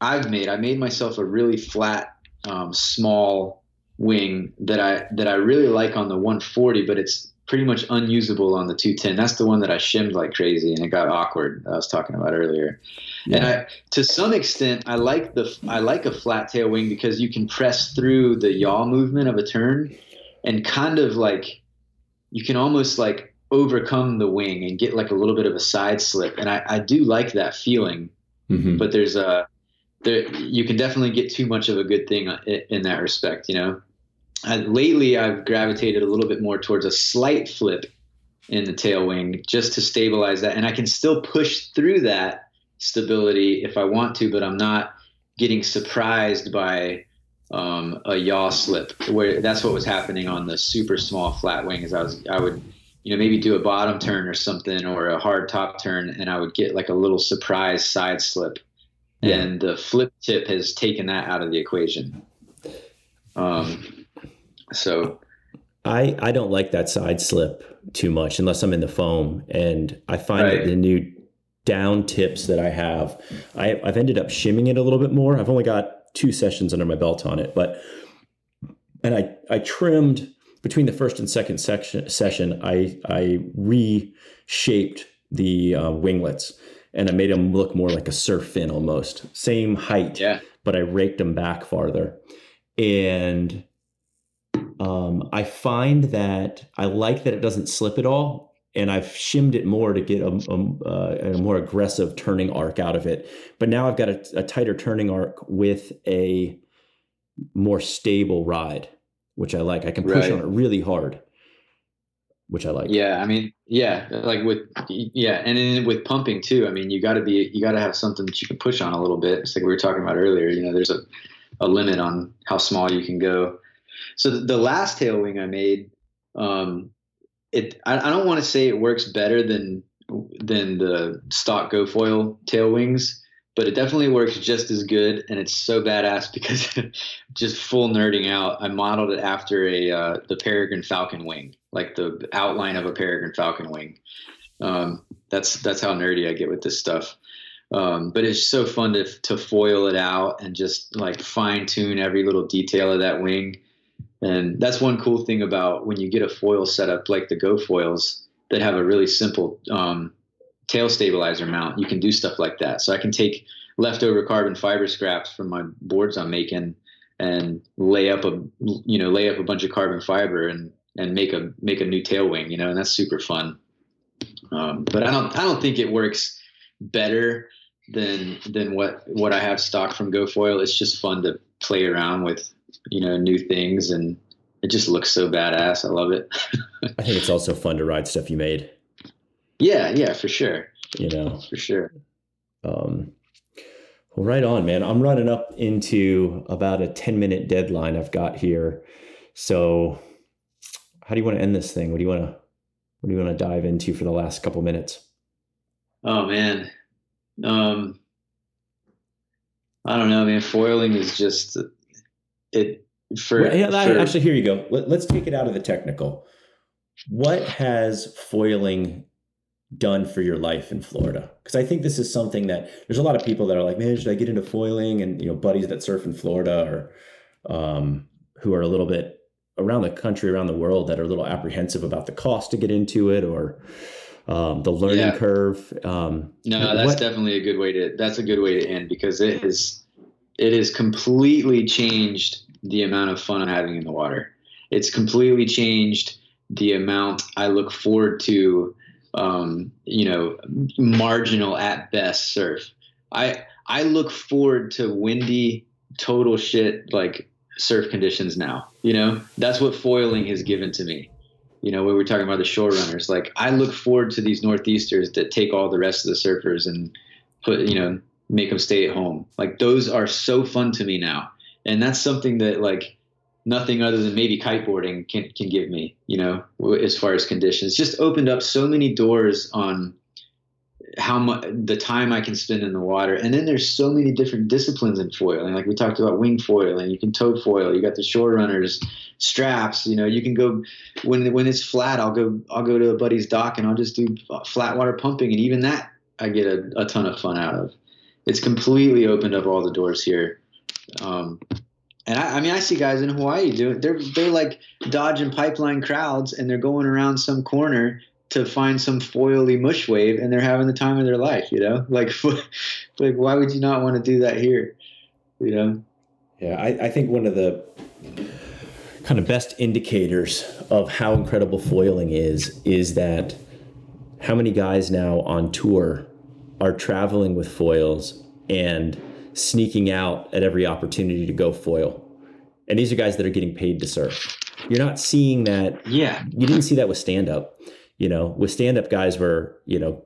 I've made, I made myself a really flat, um, small wing that I that I really like on the 140, but it's pretty much unusable on the 210. That's the one that I shimmed like crazy and it got awkward. I was talking about earlier. Yeah. And I, to some extent, I like the I like a flat tail wing because you can press through the yaw movement of a turn, and kind of like you can almost like overcome the wing and get like a little bit of a side slip. And I, I do like that feeling. Mm-hmm. But there's a there you can definitely get too much of a good thing in, in that respect, you know uh, lately I've gravitated a little bit more towards a slight flip in the tail wing just to stabilize that. And I can still push through that stability if I want to, but I'm not getting surprised by um, a yaw slip where that's what was happening on the super small flat wing is I was, I would, you know, maybe do a bottom turn or something or a hard top turn and I would get like a little surprise side slip. Yeah. And the flip tip has taken that out of the equation. Um, so I I don't like that side slip too much unless I'm in the foam, and I find right. that the new down tips that I have, I, I've ended up shimming it a little bit more. I've only got two sessions under my belt on it, but and I I trimmed between the first and second section session. I I reshaped the uh, winglets and I made them look more like a surf fin almost, same height, yeah. but I raked them back farther, and Um, I find that I like that it doesn't slip at all, and I've shimmed it more to get a, a, uh, a more aggressive turning arc out of it. But now I've got a, a tighter turning arc with a more stable ride, which I like. I can push right. on it really hard, which I like. Yeah, I mean, yeah, like with yeah, and then with pumping too. I mean, you got to be you got to have something that you can push on a little bit. It's like we were talking about earlier. You know, there's a a limit on how small you can go. So the, last tail wing I made, um, it I, I don't want to say it works better than than the stock GoFoil tail wings, but it definitely works just as good, and it's so badass because just full nerding out. I modeled it after a uh, the Peregrine Falcon wing, like the outline of a Peregrine Falcon wing. Um, that's that's how nerdy I get with this stuff. Um, but it's so fun to to foil it out and just like fine tune every little detail of that wing. And that's one cool thing about when you get a foil setup like the GoFoils that have a really simple um, tail stabilizer mount. You can do stuff like that. So I can take leftover carbon fiber scraps from my boards I'm making and lay up a you know lay up a bunch of carbon fiber and and make a make a new tail wing. You know, and that's super fun. Um, but I don't I don't think it works better than than what what I have stock from GoFoil. It's just fun to play around with, you know, new things and it just looks so badass. I love it. I think it's also fun to ride stuff you made. Yeah, yeah, for sure. You know, for sure. Um, well, right on, man. I'm running up into about a 10 minute deadline I've got here. So, how do you want to end this thing? What do you want to what do you want to dive into for the last couple minutes? Oh man, um, I don't know, man. Foiling is just it. For, well, for, actually, here you go. Let, let's take it out of the technical. What has foiling done for your life in Florida? Because I think this is something that there's a lot of people that are like, man, should I get into foiling? And you know, buddies that surf in Florida or um, who are a little bit around the country, around the world, that are a little apprehensive about the cost to get into it, or um, the learning yeah. curve. Um, no, that's what, definitely a good way to. That's a good way to end because it has it has completely changed the amount of fun I'm having in the water. It's completely changed the amount I look forward to. Um, you know, marginal at best surf. I I look forward to windy, total shit like surf conditions now. You know, that's what foiling has given to me you know, when we were talking about the shore runners. Like I look forward to these northeasters that take all the rest of the surfers and put, you know, make them stay at home. Like those are so fun to me now, and that's something that like nothing other than maybe kiteboarding can can give me. You know, as far as conditions, just opened up so many doors on how much the time I can spend in the water. And then there's so many different disciplines in foiling. Like we talked about wing foiling, you can tow foil, you got the shore runners, straps, you know, you can go when when it's flat, I'll go I'll go to a buddy's dock and I'll just do flat water pumping and even that I get a, a ton of fun out of. It's completely opened up all the doors here. Um, and I, I, mean, I see guys in Hawaii doing. They're they're like dodging pipeline crowds, and they're going around some corner to find some foily mush wave and they're having the time of their life, you know? Like like why would you not want to do that here? You know? Yeah, I, I think one of the kind of best indicators of how incredible foiling is is that how many guys now on tour are traveling with foils and sneaking out at every opportunity to go foil. And these are guys that are getting paid to surf. You're not seeing that. Yeah. You didn't see that with stand up you know, with stand up guys were, you know,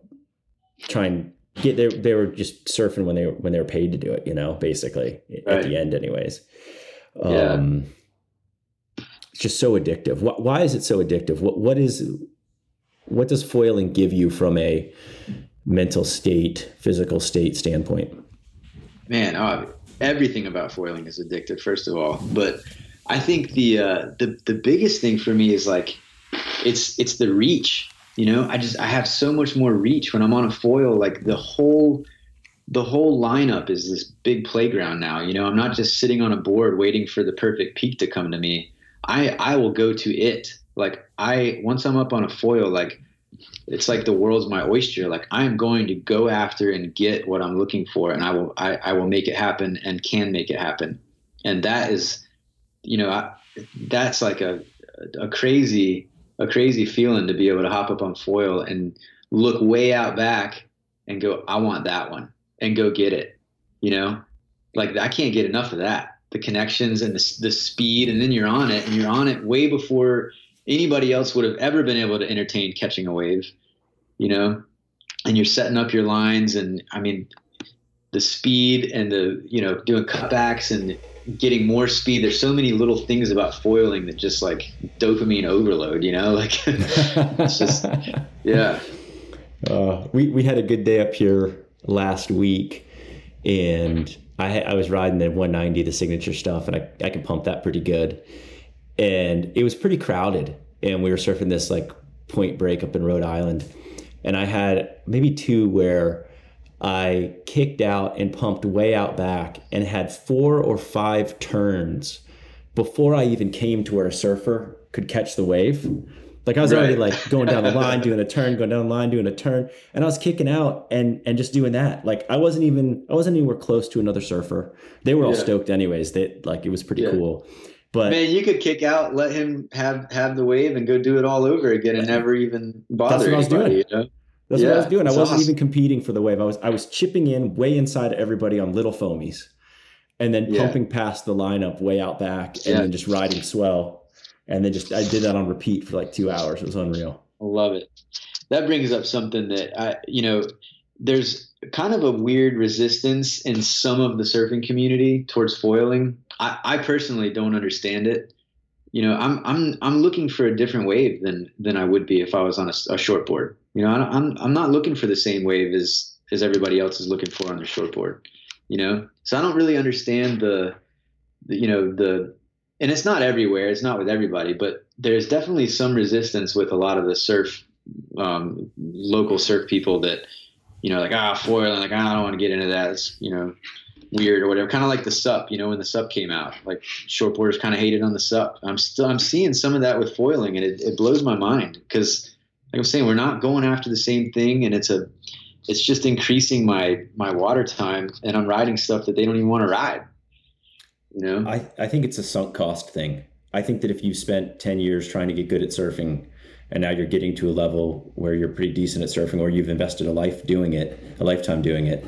trying get there they were just surfing when they when they were paid to do it, you know, basically right. at the end anyways. Um yeah. it's just so addictive. Why, why is it so addictive? What what is what does foiling give you from a mental state, physical state standpoint? Man, oh, everything about foiling is addictive first of all, but I think the uh, the the biggest thing for me is like it's it's the reach. You know, I just I have so much more reach when I'm on a foil. Like the whole the whole lineup is this big playground now. You know, I'm not just sitting on a board waiting for the perfect peak to come to me. I I will go to it. Like I once I'm up on a foil, like it's like the world's my oyster. Like I am going to go after and get what I'm looking for, and I will I, I will make it happen and can make it happen. And that is, you know, I, that's like a a crazy a crazy feeling to be able to hop up on foil and look way out back and go, I want that one and go get it. You know, like I can't get enough of that. The connections and the, the speed, and then you're on it and you're on it way before anybody else would have ever been able to entertain catching a wave, you know, and you're setting up your lines. And I mean, the speed and the, you know, doing cutbacks and getting more speed. There's so many little things about foiling that just like dopamine overload, you know, like it's just, yeah. Uh, we, we had a good day up here last week and I, I was riding the 190, the signature stuff, and I, I could pump that pretty good. And it was pretty crowded. And we were surfing this like point break up in Rhode Island. And I had maybe two where I kicked out and pumped way out back and had four or five turns before I even came to where a surfer could catch the wave. Like I was right. already like going down the line, doing a turn, going down the line, doing a turn, and I was kicking out and and just doing that. Like I wasn't even I wasn't anywhere close to another surfer. They were all yeah. stoked anyways. They like it was pretty yeah. cool. But man, you could kick out, let him have have the wave, and go do it all over again, and never even bother. That's what anybody, I was doing. You know? That's yeah, what I was doing. I wasn't awesome. even competing for the wave. I was I was chipping in way inside everybody on little foamies, and then pumping past the lineup way out back, and then just riding swell and then just I did that on repeat for like two hours. It was unreal. I love it. That brings up something that I, you know, there's kind of a weird resistance in some of the surfing community towards foiling. I, I personally don't understand it. You know, I'm I'm I'm looking for a different wave than than I would be if I was on a, a short board. You know, I'm I'm not looking for the same wave as as everybody else is looking for on their short board. You know, so I don't really understand the, the you know the and it's not everywhere. It's not with everybody, but there's definitely some resistance with a lot of the surf, um, local surf people that, you know, like ah foil and like ah, I don't want to get into that. It's you know weird or whatever. Kind of like the sup, you know, when the sup came out, like shortboarders kind of hated on the sup. I'm still I'm seeing some of that with foiling, and it, it blows my mind because, like I'm saying, we're not going after the same thing, and it's a it's just increasing my my water time, and I'm riding stuff that they don't even want to ride. You know, I, I think it's a sunk cost thing. I think that if you spent 10 years trying to get good at surfing and now you're getting to a level where you're pretty decent at surfing or you've invested a life doing it, a lifetime doing it,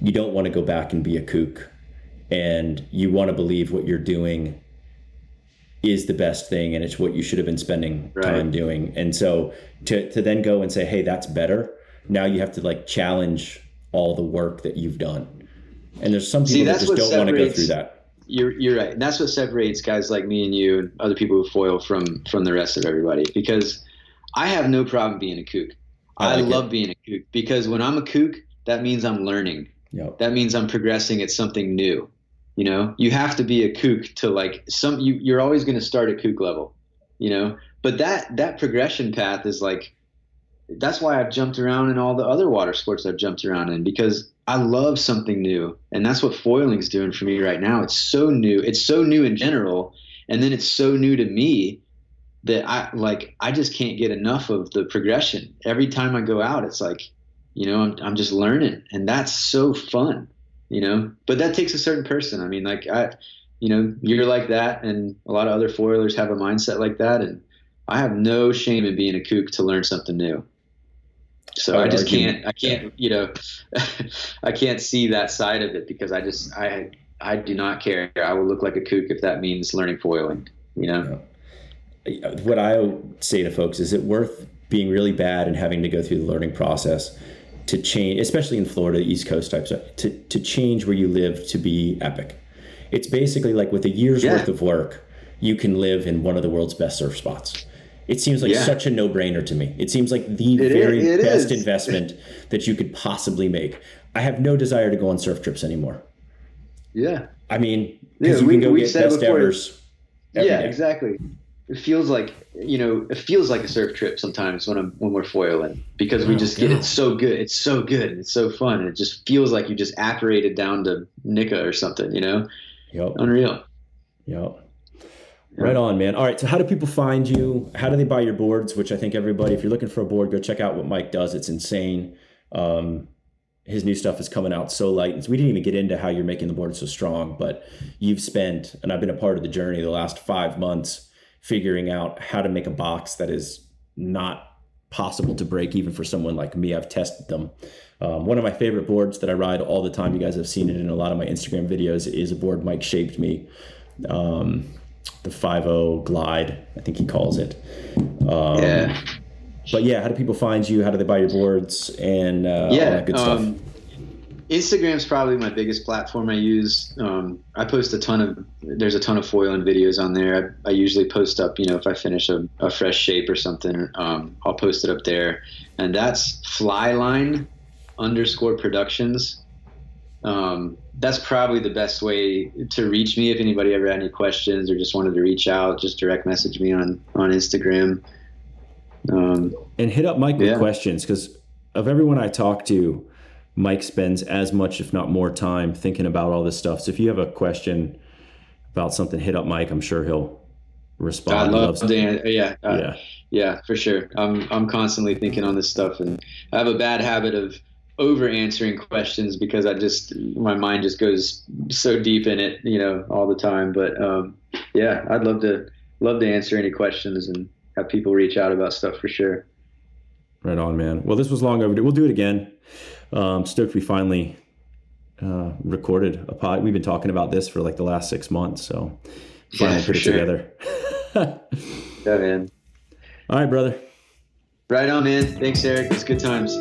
you don't want to go back and be a kook. And you want to believe what you're doing is the best thing and it's what you should have been spending right. time doing. And so to, to then go and say, hey, that's better, now you have to like challenge all the work that you've done. And there's some people See, that just don't want to go through that you're you're right, and that's what separates guys like me and you and other people who foil from from the rest of everybody. Because I have no problem being a kook. I, like I love it. being a kook because when I'm a kook, that means I'm learning. Yep. That means I'm progressing at something new. You know, you have to be a kook to like some. You you're always going to start at kook level. You know, but that that progression path is like that's why I've jumped around in all the other water sports I've jumped around in because I love something new. And that's what foiling's doing for me right now. It's so new. It's so new in general. And then it's so new to me that I like I just can't get enough of the progression. Every time I go out, it's like, you know, I'm I'm just learning. And that's so fun, you know. But that takes a certain person. I mean, like I you know, you're like that and a lot of other foilers have a mindset like that and I have no shame in being a kook to learn something new. So I, I just can't, I can't, you know, I can't see that side of it because I just, I, I do not care. I will look like a kook if that means learning foiling, you know? What I say to folks is it worth being really bad and having to go through the learning process to change, especially in Florida, the East Coast types, to, to change where you live to be epic. It's basically like with a year's yeah. worth of work, you can live in one of the world's best surf spots it seems like yeah. such a no-brainer to me. It seems like the it very is, best is. investment that you could possibly make. I have no desire to go on surf trips anymore. Yeah. I mean, because yeah, you can go get best before, evers. Yeah, day. exactly. It feels like you know, it feels like a surf trip sometimes when I'm when we're foiling because we oh, just get it so good. It's so good. It's so fun. And it just feels like you just apparated down to Nica or something. You know. Yep. Unreal. Yep. Right on, man. All right. So, how do people find you? How do they buy your boards? Which I think everybody, if you're looking for a board, go check out what Mike does. It's insane. Um, his new stuff is coming out so light. And so we didn't even get into how you're making the board so strong, but you've spent, and I've been a part of the journey the last five months figuring out how to make a box that is not possible to break even for someone like me. I've tested them. Um, one of my favorite boards that I ride all the time, you guys have seen it in a lot of my Instagram videos, is a board Mike shaped me. Um, the 5.0 Glide, I think he calls it. Um, yeah but yeah, how do people find you? How do they buy your boards and uh, yeah, all that good stuff? Instagram's probably my biggest platform I use. Um, I post a ton of there's a ton of foil and videos on there. I, I usually post up, you know, if I finish a, a fresh shape or something, um, I'll post it up there, and that's Flyline underscore Productions. Um, that's probably the best way to reach me. If anybody ever had any questions or just wanted to reach out, just direct message me on on Instagram. Um, and hit up Mike with questions because of everyone I talk to, Mike spends as much, if not more, time thinking about all this stuff. So if you have a question about something, hit up Mike. I'm sure he'll respond. I love Dan. Yeah, uh, yeah, yeah, for sure. I'm I'm constantly thinking on this stuff, and I have a bad habit of over answering questions because I just my mind just goes so deep in it, you know, all the time. But um, yeah, I'd love to love to answer any questions and have people reach out about stuff for sure. Right on, man. Well, this was long overdue. We'll do it again. Um, stoked we finally uh, recorded a pod. We've been talking about this for like the last six months, so finally yeah, put it sure. together. yeah, man. All right, brother. Right on, man. Thanks, Eric. It's good times.